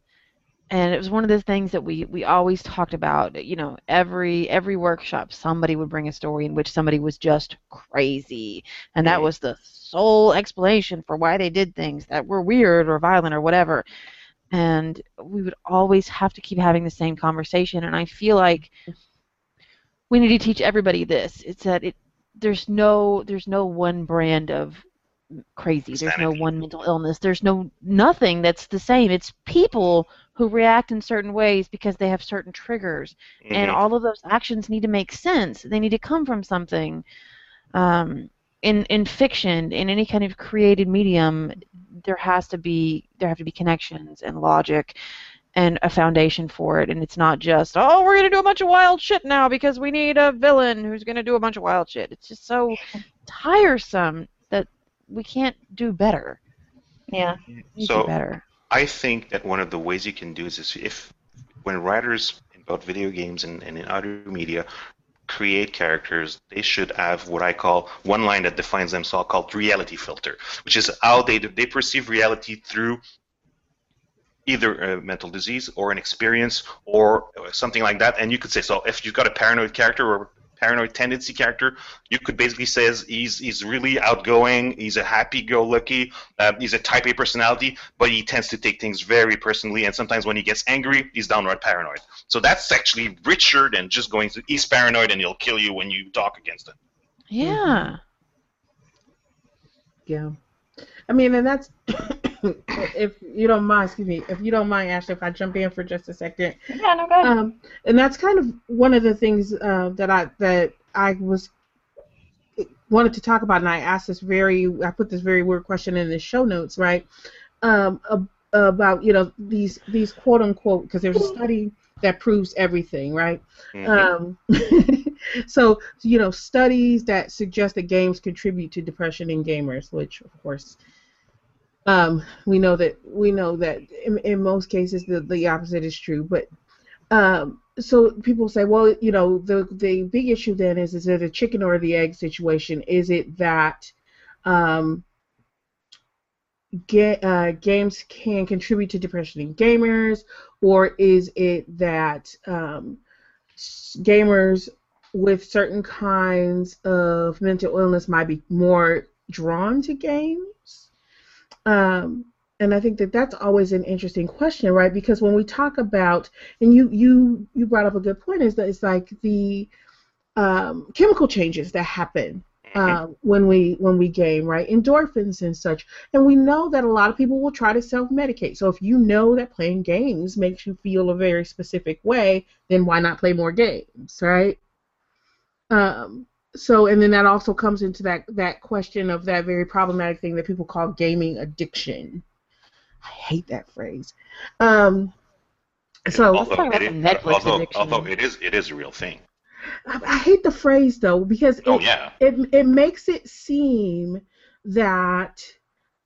and it was one of those things that we we always talked about. You know, every every workshop, somebody would bring a story in which somebody was just crazy, and that was the sole explanation for why they did things that were weird or violent or whatever. And we would always have to keep having the same conversation, and I feel like we need to teach everybody this. It's that it there's no there's no one brand of crazy. There's no one mental illness. There's no nothing that's the same. It's people who react in certain ways because they have certain triggers, and Mhm. all of those actions need to make sense. They need to come from something. Um, in in fiction, in any kind of created medium, there has to be there have to be connections and logic and a foundation for it and it's not just oh we're going to do a bunch of wild shit now because we need a villain who's going to do a bunch of wild shit it's just so tiresome that we can't do better Yeah. So- do better I think that one of the ways you can do this is if when writers in both video games and, and in other media create characters, they should have what I call one line that defines them, so called reality filter, which is how they they perceive reality through either a mental disease or an experience or something like that. And you could say so if you've got a paranoid character or paranoid tendency character, you could basically say he's he's really outgoing, he's a happy-go-lucky, uh, he's a type A personality, but he tends to take things very personally, and sometimes when he gets angry, he's downright paranoid. So that's actually richer than just going to he's paranoid and he'll kill you when you talk against him. yeah Yeah. I mean, and that's if you don't mind, excuse me, if you don't mind, Ashley, if I jump in for just a second. Yeah, no, go ahead. Um, and that's kind of one of the things uh, that I that I was wanted to talk about, and I asked this very, I put this very weird question in the show notes, right? Um, about you know these these quote unquote because there's a study that proves everything, right? Mhm. Um, (laughs) so you know studies that suggest that games contribute to depression in gamers, which of course um, we know that we know that in, in most cases the, the opposite is true. But um, so people say, well, you know, the the big issue then is is it a chicken or the egg situation? Is it that um, ga- uh, games can contribute to depression in gamers, or is it that um, gamers with certain kinds of mental illness might be more drawn to games? Um, and I think that that's always an interesting question, right? Because when we talk about, and you you you brought up a good point, is that it's like the um, chemical changes that happen uh, when we when we game, right? Endorphins and such, and we know that a lot of people will try to self-medicate. So if you know that playing games makes you feel a very specific way, then why not play more games, right? Um, so and then that also comes into that that question of that very problematic thing that people call gaming addiction. I hate that phrase. Um, so although, it is, Netflix although, addiction. although it is it is a real thing. I, I hate the phrase though because it, Oh yeah. it it makes it seem that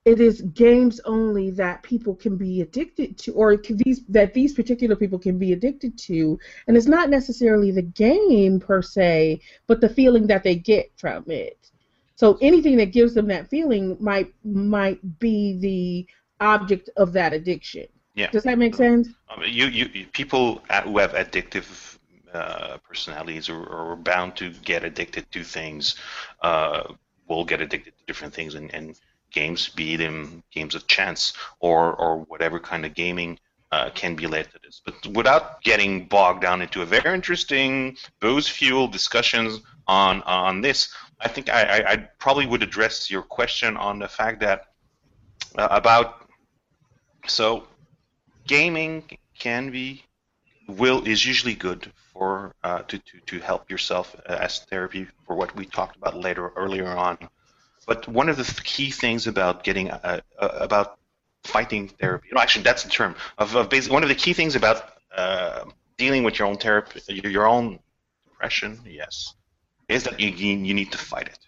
it is games only that people can be addicted to, or these that these particular people can be addicted to, and it's not necessarily the game per se, but the feeling that they get from it. So anything that gives them that feeling might might be the object of that addiction. Yeah. Does that make sense? Um, you, you, people who have addictive uh, personalities or, or are bound to get addicted to things uh, will get addicted to different things and, and games, be them games of chance or, or whatever kind of gaming uh, can be led to this. But without getting bogged down into a very interesting booze fueled discussions on on this, I think I, I, I probably would address your question on the fact that uh, about so gaming can be will is usually good for uh, to, to to help yourself as therapy for what we talked about later earlier on. But one of the key things about getting uh, uh, about fighting therapy, no, actually that's the term of, of one of the key things about uh, dealing with your own therapy, your own depression, yes, is that you you you need to fight it.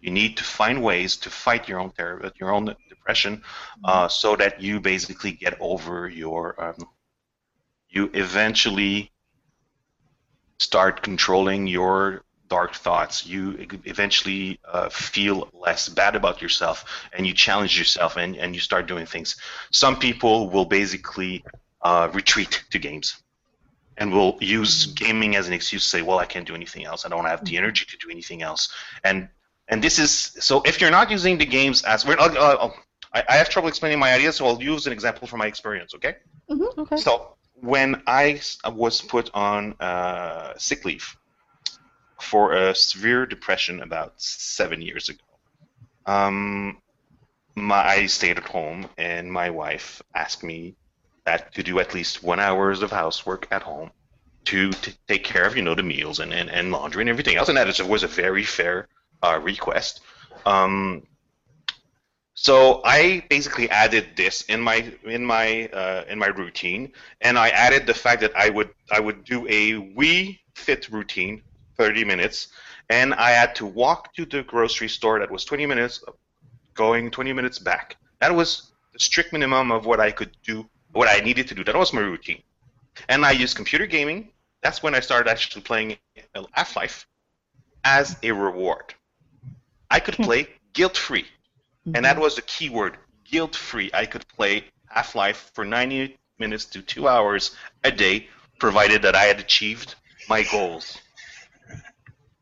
You need to find ways to fight your own therapy, your own depression, uh, so that you basically get over your. Um, you eventually start controlling your dark thoughts. You eventually uh, feel less bad about yourself, and you challenge yourself, and, and you start doing things. Some people will basically uh, retreat to games and will use gaming as an excuse to say, "Well, I can't do anything else. I don't have the energy to do anything else." And and this is so if you're not using the games as we're uh, uh, I, I have trouble explaining my ideas, so I'll use an example from my experience. Okay. Okay. So when I was put on uh, sick leave for a severe depression about seven years ago, um, my, I stayed at home, and my wife asked me that to do at least one hours of housework at home to t- take care of you know the meals and, and, and laundry and everything else, and that was a very fair uh, request. Um, so I basically added this in my in my uh, in my routine, and I added the fact that I would I would do a Wii Fit routine, 30 minutes, and I had to walk to the grocery store. That was 20 minutes, going 20 minutes back. That was the strict minimum of what I could do, what I needed to do. That was my routine, and I used computer gaming. That's when I started actually playing Half-Life as a reward. I could hmm. play guilt-free. And that mm-hmm. was the key word, guilt-free. I could play Half-Life for 90 minutes to two hours a day, provided that I had achieved my goals.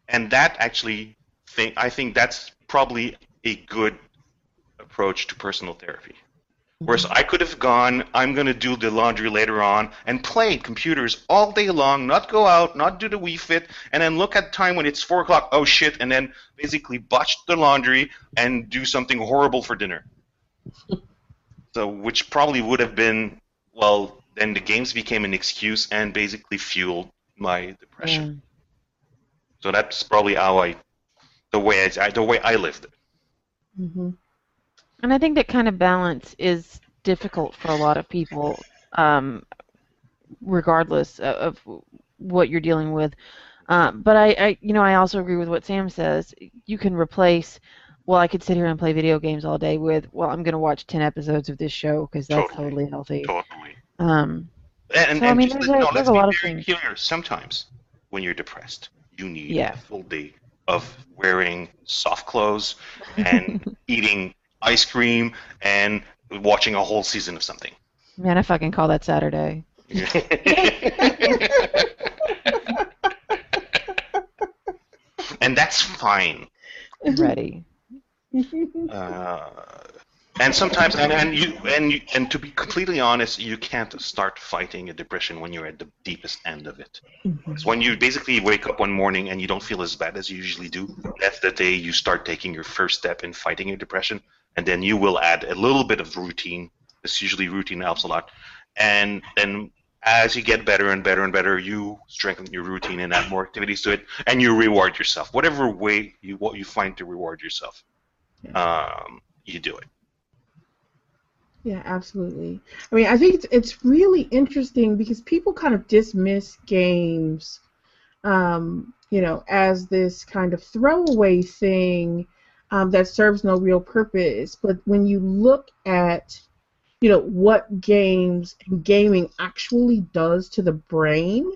And that actually, think, I think that's probably a good approach to personal therapy. Whereas I could have gone, I'm going to do the laundry later on, and play computers all day long, not go out, not do the Wii Fit, and then look at time when it's 4 o'clock, oh shit, and then basically botch the laundry and do something horrible for dinner. (laughs) so, which probably would have been, well, then the games became an excuse and basically fueled my depression. So that's probably how I, the way I, the way I lived it. Mm-hmm. And I think that kind of balance is difficult for a lot of people, um, regardless of, of what you're dealing with. Uh, but I, I, you know, I also agree with what Sam says. You can replace. Well, I could sit here and play video games all day with. Well, I'm going to watch ten episodes of this show because that's Totally. totally healthy. Totally. Um, And, So, I and mean, there's no, a- let's there's a lot of things. Sometimes, when you're depressed, you need Yeah. a full day of wearing soft clothes and (laughs) eating ice cream and watching a whole season of something. man, I fucking call that Saturday. (laughs) and that's fine. I'm ready. Uh, and sometimes, and, and you, and you, and to be completely honest, you can't start fighting a depression when you're at the deepest end of it. It's when you basically wake up one morning and you don't feel as bad as you usually do. That's the day you start taking your first step in fighting your depression, and then you will add a little bit of routine. This usually routine helps a lot, and then as you get better and better and better, you strengthen your routine and add more activities to it, and you reward yourself. Whatever way you what you find to reward yourself, um, you do it. Yeah, absolutely. I mean, I think it's it's really interesting because people kind of dismiss games, um, you know, as this kind of throwaway thing um, that serves no real purpose. But when you look at you know what games and gaming actually does to the brain,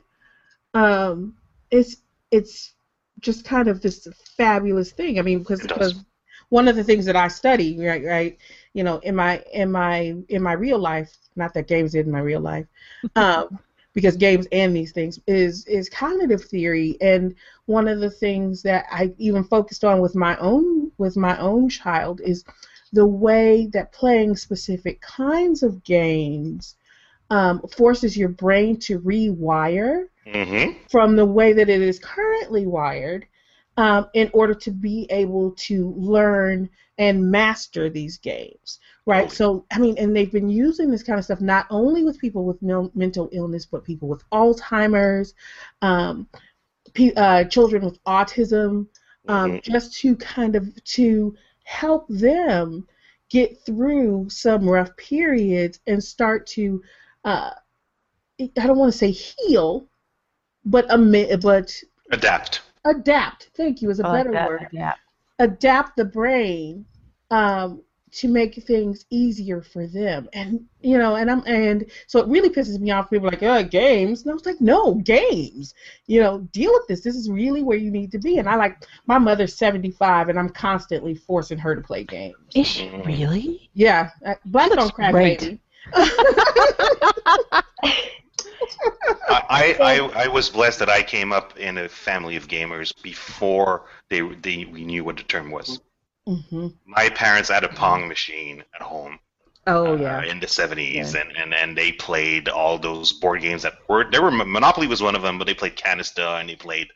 um, it's it's just kind of this fabulous thing. I mean, because because one of the things that I study, right, right, you know, in my in my in my real life, not that games is in my real life, (laughs) um, because games and these things is is cognitive theory, and one of the things that I even focused on with my own with my own child is the way that playing specific kinds of games um, forces your brain to rewire Mm-hmm. from the way that it is currently wired um, in order to be able to learn and master these games, right? So, I mean, and they've been using this kind of stuff not only with people with mil- mental illness, but people with Alzheimer's, um, pe- uh, children with autism, um, Mhm. just to kind of to help them get through some rough periods and start to uh, I don't want to say heal, but but Adapt. Adapt. Thank you is a like better that. word. Yeah. Adapt the brain um, to make things easier for them, and you know, and I'm and so it really pisses me off. People are like, uh, games. And I was like, no, games. You know, deal with this. This is really where you need to be. And I like my mother's 75, and I'm constantly forcing her to play games. Is she really? Yeah, uh, That's don't crack, baby. (laughs) (laughs) I, I, I was blessed that I came up in a family of gamers before they, they we knew what the term was. hmm My parents had a Pong machine at home Oh uh, yeah. in the 70s, and, and, and they played all those board games that were there. Were Monopoly was one of them, but they played Canasta and they played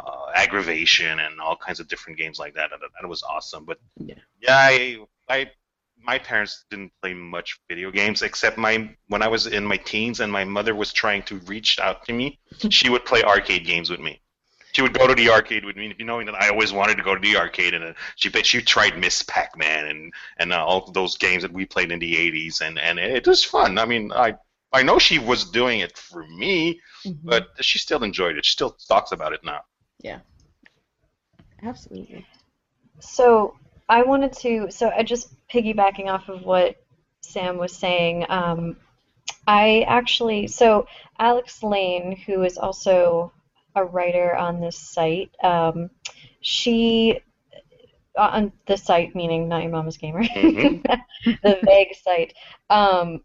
uh, Aggravation and all kinds of different games like that. That, that was awesome. But Yeah. yeah, I, I my parents didn't play much video games except my when I was in my teens and my mother was trying to reach out to me. she would play arcade games with me. She would go to the arcade with me, knowing that I always wanted to go to the arcade. And uh, she she tried Miss Pac-Man and and uh, all those games that we played in the '80s, and and it was fun. I mean, I I know she was doing it for me, Mhm. but she still enjoyed it. She still talks about it now. Yeah, absolutely. So I wanted to, so I just piggybacking off of what Sam was saying. Um, I actually, so Alex Lane, who is also a writer on this site, um, she uh, on the site meaning not your mama's gamer, (laughs) Mhm. the vague site. Um,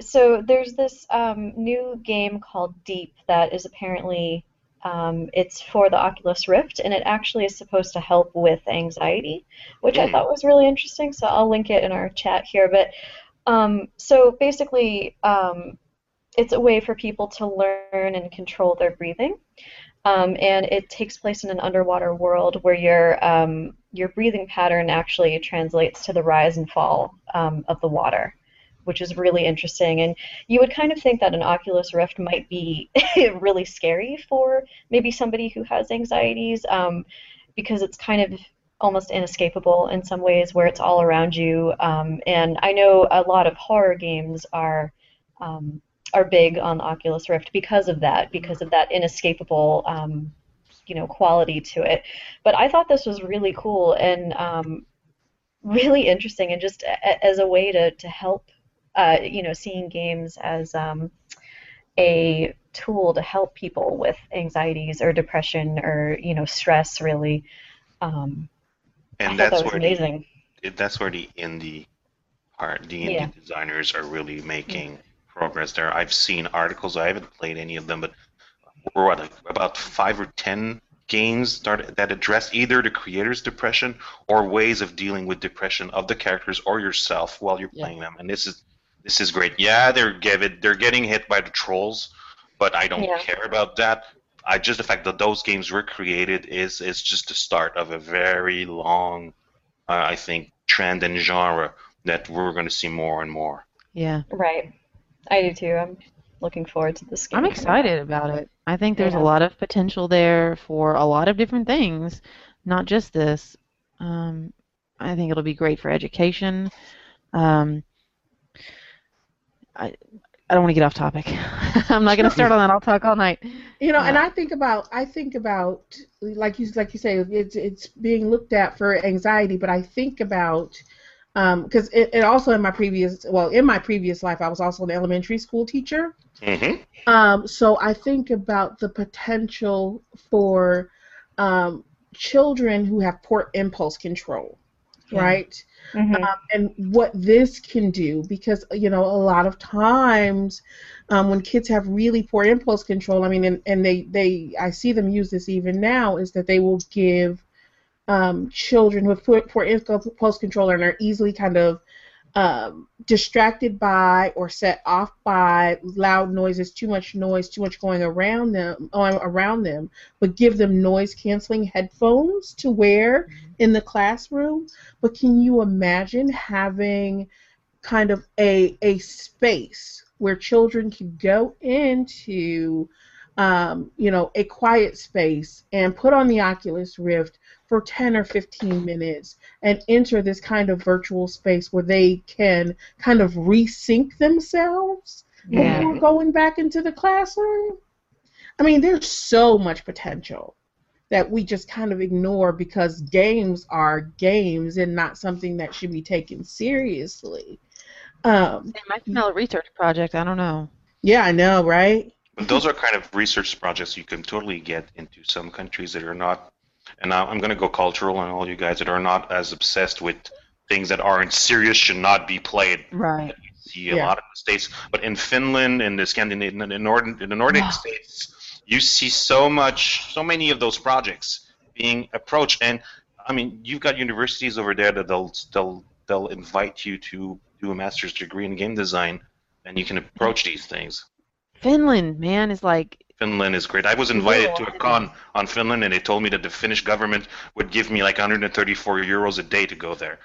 so there's this um, new game called Deep that is apparently um, it's for the Oculus Rift, and it actually is supposed to help with anxiety, which I Mm. thought was really interesting. So I'll link it in our chat here. But um, so basically, um, it's a way for people to learn and control their breathing. Um, and it takes place in an underwater world where your um, your breathing pattern actually translates to the rise and fall um, of the water, which is really interesting. And you would kind of think that an Oculus Rift might be (laughs) really scary for maybe somebody who has anxieties, um, because it's kind of almost inescapable in some ways, where it's all around you. Um, and I know a lot of horror games are um, are big on the Oculus Rift because of that, because of that inescapable, um, you know, quality to it. But I thought this was really cool and um, really interesting, and just a- as a way to to help, uh, you know, seeing games as um, a tool to help people with anxieties or depression or you know stress, really. Um, And thought that's that was where the amazing. it- that's where the indie part, the indie Yeah. designers are really making progress there. I've seen articles. I haven't played any of them, but we're like about five or ten games that, that address either the creator's depression or ways of dealing with depression of the characters or yourself while you're Yeah. playing them. And this is this is great. Yeah, they're give they're getting hit by the trolls, but I don't Yeah. care about that. I just the fact that those games were created is is just the start of a very long, uh, I think, trend and genre that we're going to see more and more. Yeah. Right. I do too. I'm looking forward to this game. I'm excited about it. I think there's Yeah. a lot of potential there for a lot of different things, not just this. Um, I think it'll be great for education. Um, I, I don't want to get off topic. (laughs) I'm not going to start on that. I'll talk all night. You know, and Uh, I think about I think about like you like you say it's it's being looked at for anxiety, but I think about because it, it also in my previous well in my previous life I was also an elementary school teacher. Mm-hmm. Um, so I think about the potential for um, children who have poor impulse control, Yeah. right? Mhm. um, and what this can do because you know a lot of times um, when kids have really poor impulse control i mean and, and they they i see them use this even now is that they will give um, children with poor, poor impulse control and are easily kind of um, distracted by or set off by loud noises, too much noise, too much going around them, around them, but give them noise canceling headphones to wear in the classroom. But can you imagine having kind of a a space where children can go into um, you know, a quiet space and put on the Oculus Rift for 10 or 15 minutes and enter this kind of virtual space where they can kind of resync themselves Yeah. before going back into the classroom. I mean, there's so much potential that we just kind of ignore because games are games and not something that should be taken seriously. Um, It might smell a research project. I don't know. yeah, I know, right? But those are kind of research projects you can totally get into some countries that are not, and I'm going to go cultural and all you guys that are not as obsessed with things that aren't serious, should not be played. Right. You See a Yeah. lot of the states, but in Finland, in the Scandinavian, in the Northern, in the Nordic Wow. (sighs) states, you see so much, so many of those projects being approached, and I mean, you've got universities over there that they'll they'll they'll invite you to do a master's degree in game design, and you can approach these things. Finland, man, is like Finland is great. I was invited to a con on Finland, and they told me that the Finnish government would give me like 134 euros a day to go there.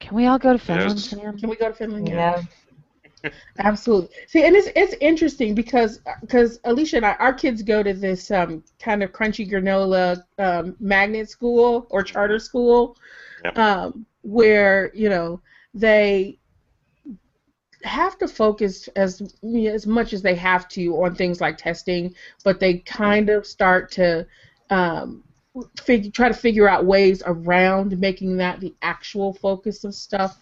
Can we all go to Finland, Yes. Sam? Can we go to Finland? Yeah. Absolutely. See, and it's it's interesting because because Alicia and I, our kids go to this um, kind of crunchy granola um, magnet school or charter school, Yep. um, where you know they have to focus as as much as they have to on things like testing, but they kind of start to um, figure, try to figure out ways around making that the actual focus of stuff.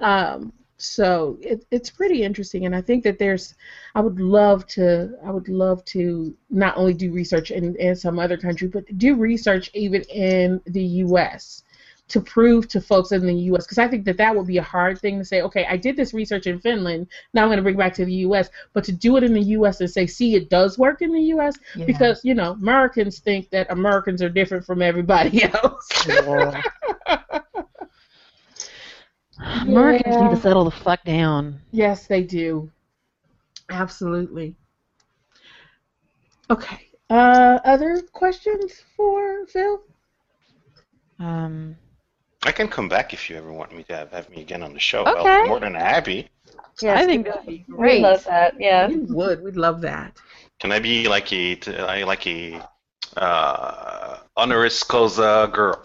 Um, so it, it's pretty interesting, and I think that there's. I would love to. I would love to not only do research in, in some other country, but do research even in the U.S. to prove to folks in the U.S. Because I think that that would be a hard thing to say. Okay, I did this research in Finland. Now I'm going to bring it back to the U.S. But to do it in the U.S. and say, see, it does work in the U.S. Yeah. Because you know Americans think that Americans are different from everybody (laughs) else. Americans Yeah. need to settle the fuck down. Yes, they do. Absolutely. Okay. Uh, other questions for Phil? Um, I can come back if you ever want me to have, have me again on the show. Okay. I'll more than happy. Yes, I think that'd be great. we great. love that. Yeah. We would. We'd love that. Can I be like a t- I like a uh, honoris causa girl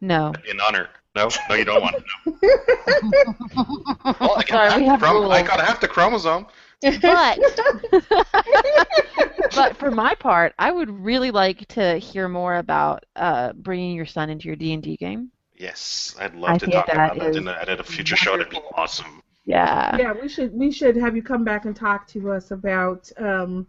No. in honor? No, no, you don't want to know. (laughs) Well, I, Sorry, got we have the chrom- I got half the chromosome. But (laughs) but for my part, I would really like to hear more about uh, bringing your son into your D and D game. Yes, I'd I love to talk that about that is in a, at a future show. That'd be awesome. Yeah. yeah, we should we should have you come back and talk to us about um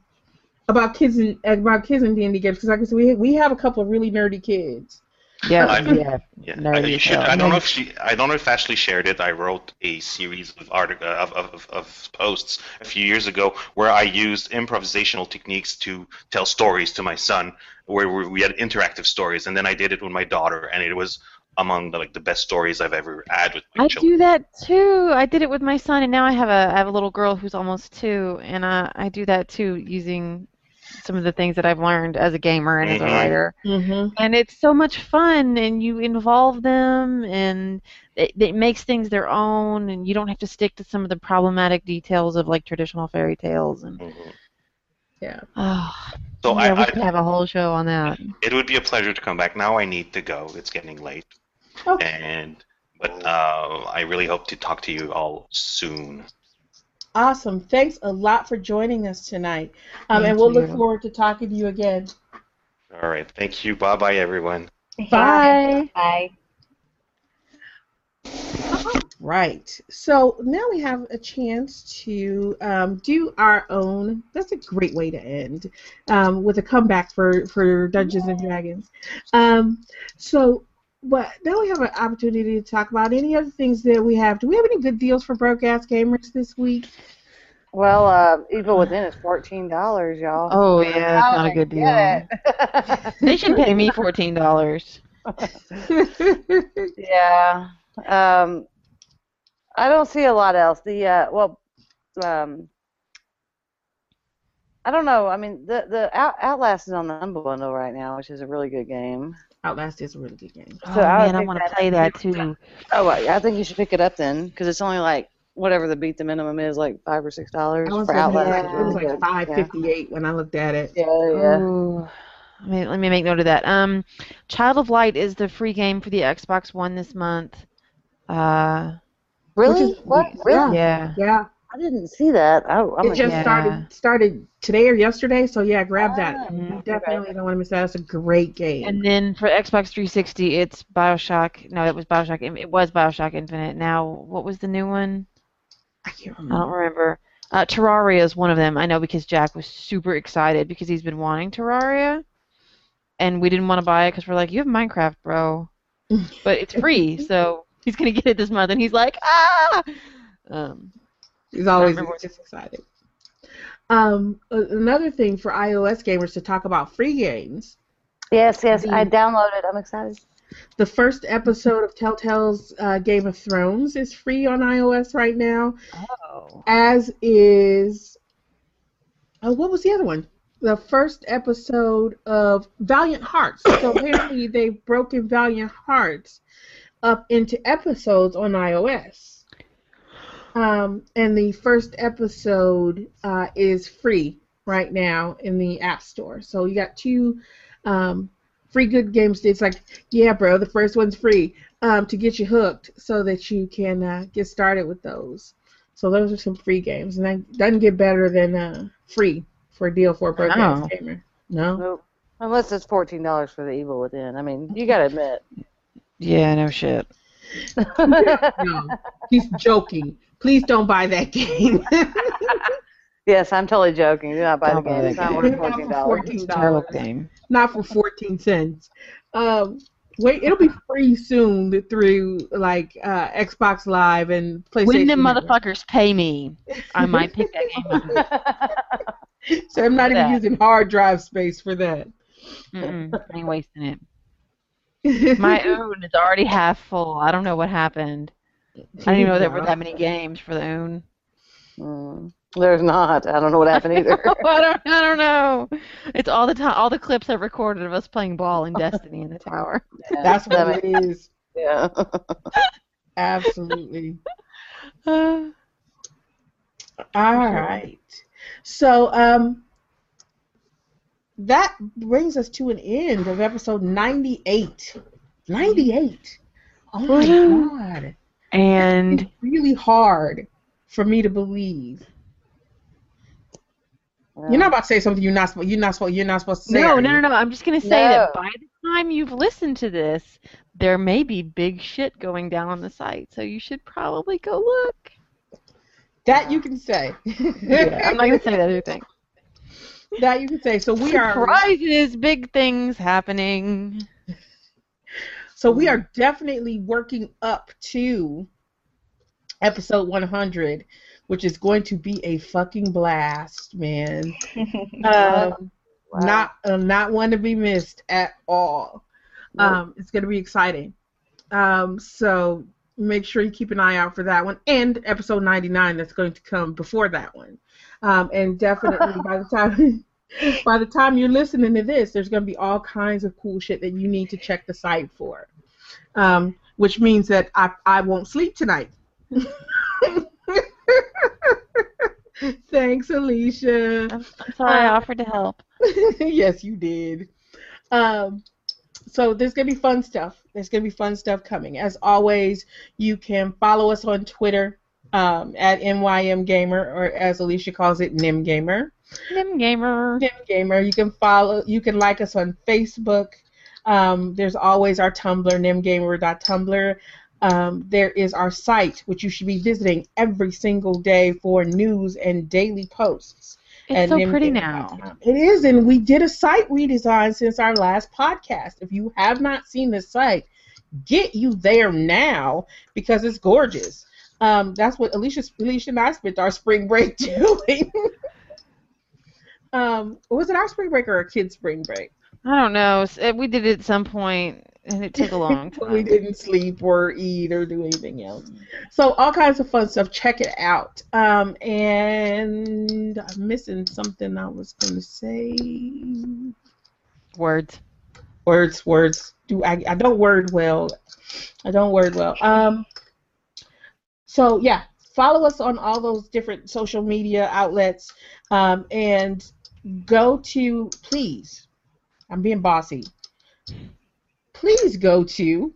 about kids and about kids in D and D games because like I said, we we have a couple of really nerdy kids. Yeah. (laughs) I- yeah. Yeah, I, you should. I don't know if she. I don't know if Ashley shared it. I wrote a series of artic- uh, of, of, of, posts a few years ago where I used improvisational techniques to tell stories to my son, where we we had interactive stories, and then I did it with my daughter, and it was among the, like the best stories I've ever had with my I children. do that too. I did it with my son, and now I have a I have a little girl who's almost two, and I I do that too using some of the things that I've learned as a gamer and as a Mhm. writer. Mm-hmm. And it's so much fun, and you involve them, and it, it makes things their own, and you don't have to stick to some of the problematic details of like traditional fairy tales. And Mhm. Yeah. oh, So yeah, we I, could I, have a whole show on that. it would be a pleasure to come back. Now I need to go. It's getting late, Okay. and but uh, I really hope to talk to you all soon. Awesome. Thanks a lot for joining us tonight. Um, and we'll look forward to talking to you again. All right. Thank you. Bye bye, everyone. Bye. Bye. Right. So now we have a chance to um, do our own. That's a great way to end um, with a comeback for, for Dungeons and Dragons. Um, so, but now we have an opportunity to talk about any other things that we have. Do we have any good deals for broke ass gamers this week? Well, uh, Evil Within is fourteen dollars, y'all. Oh yeah, that's not a good deal. They should pay me (laughs) fourteen dollars. (laughs) yeah. Um, I don't see a lot else. The uh, well, um, I don't know. I mean, the the Outlast is on the unbundle right now, which is a really good game. Outlast is a really good game. Oh So I man, I pick want to play that too. Oh, well, yeah, I think you should pick it up then, because it's only like whatever the beat the minimum is, like five or six dollars for Outlast. like, it was Really like good. five fifty eight when I looked at it. Yeah, yeah. yeah. Ooh. Let me, let me make note of that. Um, Child of Light is the free game for the Xbox One this month. Uh, Really? is- what? yeah. Really? yeah. Yeah, I didn't see that. I, I'm it just Yeah. started started today or yesterday. So yeah, grab Ah, that. You Mhm. definitely don't want to miss that. It's a great game. And then for Xbox 360, it's Bioshock. No, it was Bioshock. It was Bioshock Infinite. Now, what was the new one? I can't remember. I don't remember. Uh, Terraria is one of them. I know because Jack was super excited because he's been wanting Terraria, and we didn't want to buy it because we're like, you have Minecraft, bro, (laughs) but it's free, so he's gonna get it this month, and he's like, ah. Um, He's always remember just excited. Um, another thing for iOS gamers to talk about free games. Yes, yes. I downloaded. I'm excited. The first episode of Telltale's uh, Game of Thrones is free on iOS right now, oh. as is. Oh, what was the other one? The first episode of Valiant Hearts. So (coughs) apparently they've broken Valiant Hearts up into episodes on iOS. Um, and the first episode uh, is free right now in the App Store. So you got two um, free good games. It's like, yeah, bro, the first one's free um, to get you hooked so that you can uh, get started with those. So those are some free games, and that doesn't get better than uh, free for a deal for a broke No. gamer. No. Nope. Unless it's fourteen dollars for the Evil Within. I mean, you gotta admit. Yeah, no shit. (laughs) No. He's joking. Please don't buy that game. (laughs) yes, I'm totally joking. Do not buy the Don't buy game. that It's not game. worth Not for fourteen dollars. $14. Terrible game. Not for 14 cents. Um, wait, it'll be free soon through like uh, Xbox Live and PlayStation. When them me? I might pick that game up. (laughs) So I'm not even that. using hard drive space for that. Mm-mm, I ain't wasting it. (laughs) My own is already half full. I don't know what happened. I didn't even know there were that many games for the own. Mm, There's not. I don't know what happened either. (laughs) I don't. I don't know. It's all the time. All the clips I've recorded of us playing ball and Destiny in the (laughs) tower. That's what it is. yeah. (laughs) Absolutely. Uh, (sighs) All right. So um, that brings us to an end of episode 98. 98. Oh my god. And It's really hard for me to believe. You're not about to say something you're not supposed you're not supposed you're not supposed to say. no, no, no, no. I'm just gonna say that by the time you've listened to this, there may be big shit going down on the site. So you should probably go look. That you can say. Yeah, I'm not gonna say that other thing. that you can say. So we are Surprises, big things happening. So we are definitely working up to episode 100, which is going to be a fucking blast, man. (laughs) Um, Not uh, not one to be missed at all. Um, it's going to be exciting. Um, so make sure you keep an eye out for that one and episode 99 that's going to come before that one. Um, and (laughs) definitely by the time by the time you're listening to this, there's going to be all kinds of cool shit that you need to check the site for. Um, which means that I I won't sleep tonight. (laughs) Thanks, Alicia. I'm, I'm sorry I offered to help. (laughs) yes, you did. Um, so there's gonna be fun stuff. There's gonna be fun stuff coming. As always, you can follow us on Twitter um, at NYM Gamer, or as Alicia calls it, NIM Gamer. Nim gamer. NIM Gamer. You can follow. You can like us on Facebook. Um, there's always our Tumblr, nimgamer.tumblr. Um, there is our site, which you should be visiting every single day for news and daily posts. It's so pretty now. It is, and we did a site redesign since our last podcast. If you have not seen the site, get you there now because it's gorgeous. Um, that's what Alicia, Alicia and I spent our spring break (laughs) doing. um, was it our spring break or a kid's spring break? I don't know. We did it at some point, and it took a long (laughs) time. we didn't sleep or eat or do anything else. So all kinds of fun stuff. Check it out. Um, and I'm missing something I was going to say. Words. Words, words. Do I? I don't word well. I don't word well. Um. So yeah, follow us on all those different social media outlets, um, and go to please. I'm being bossy. Please go to (laughs)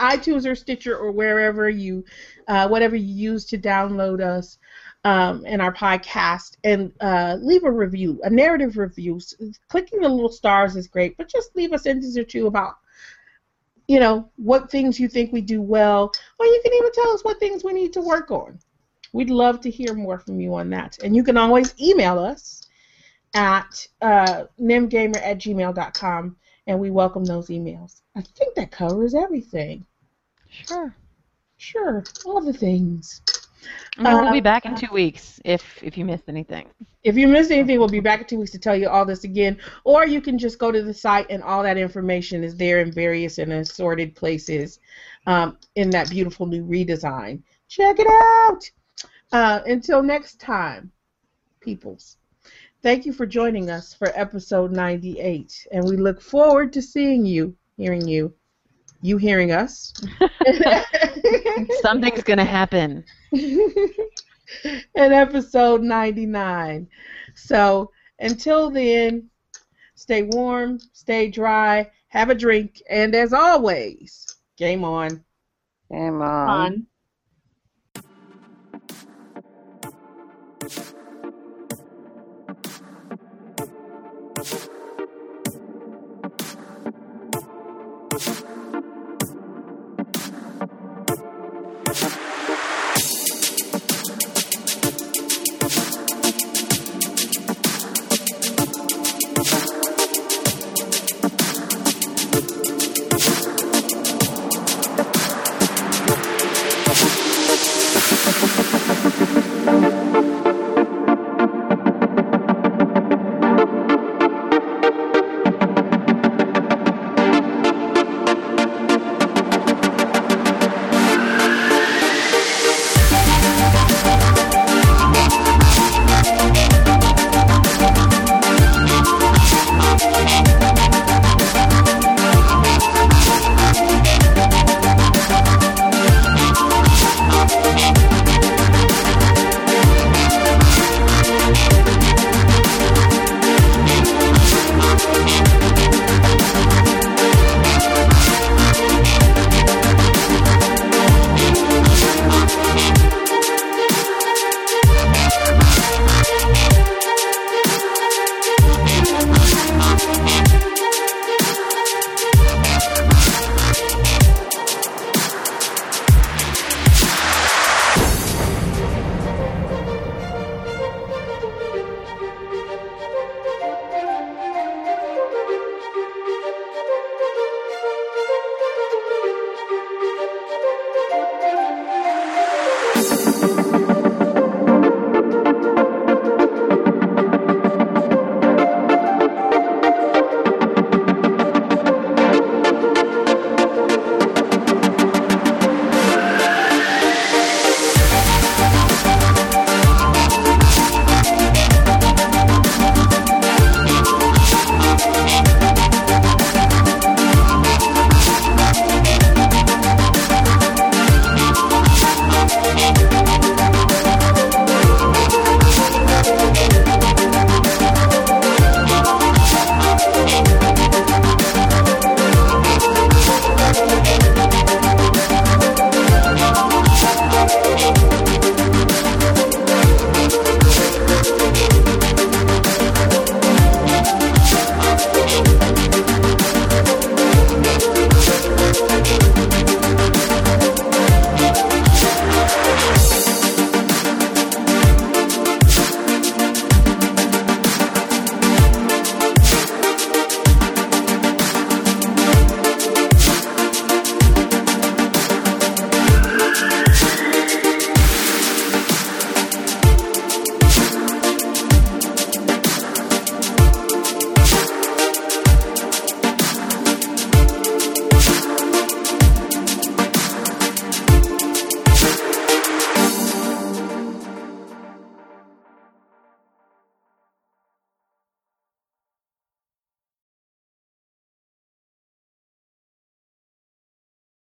iTunes or Stitcher or wherever you, uh, whatever you use to download us um, and our podcast, and uh, leave a review, a narrative review. Clicking the little stars is great, but just leave a sentence or two about, you know, what things you think we do well, or you can even tell us what things we need to work on. We'd love to hear more from you on that. And you can always email us at uh, nimgamer at gmail.com, and we welcome those emails. I think that covers everything. Sure. Sure, all the things. And we'll be Uh, back in two weeks if if you missed anything. If you missed anything, we'll be back in two weeks to tell you all this again. Or you can just go to the site, and all that information is there in various and assorted places um, in that beautiful new redesign. Check it out. Uh, until next time, peoples. Thank you for joining us for episode 98, and we look forward to seeing you, hearing you, you hearing us. (laughs) Something's gonna happen. (laughs) in episode 99. So until then, stay warm, stay dry, have a drink, and as always, game on. Game on. On.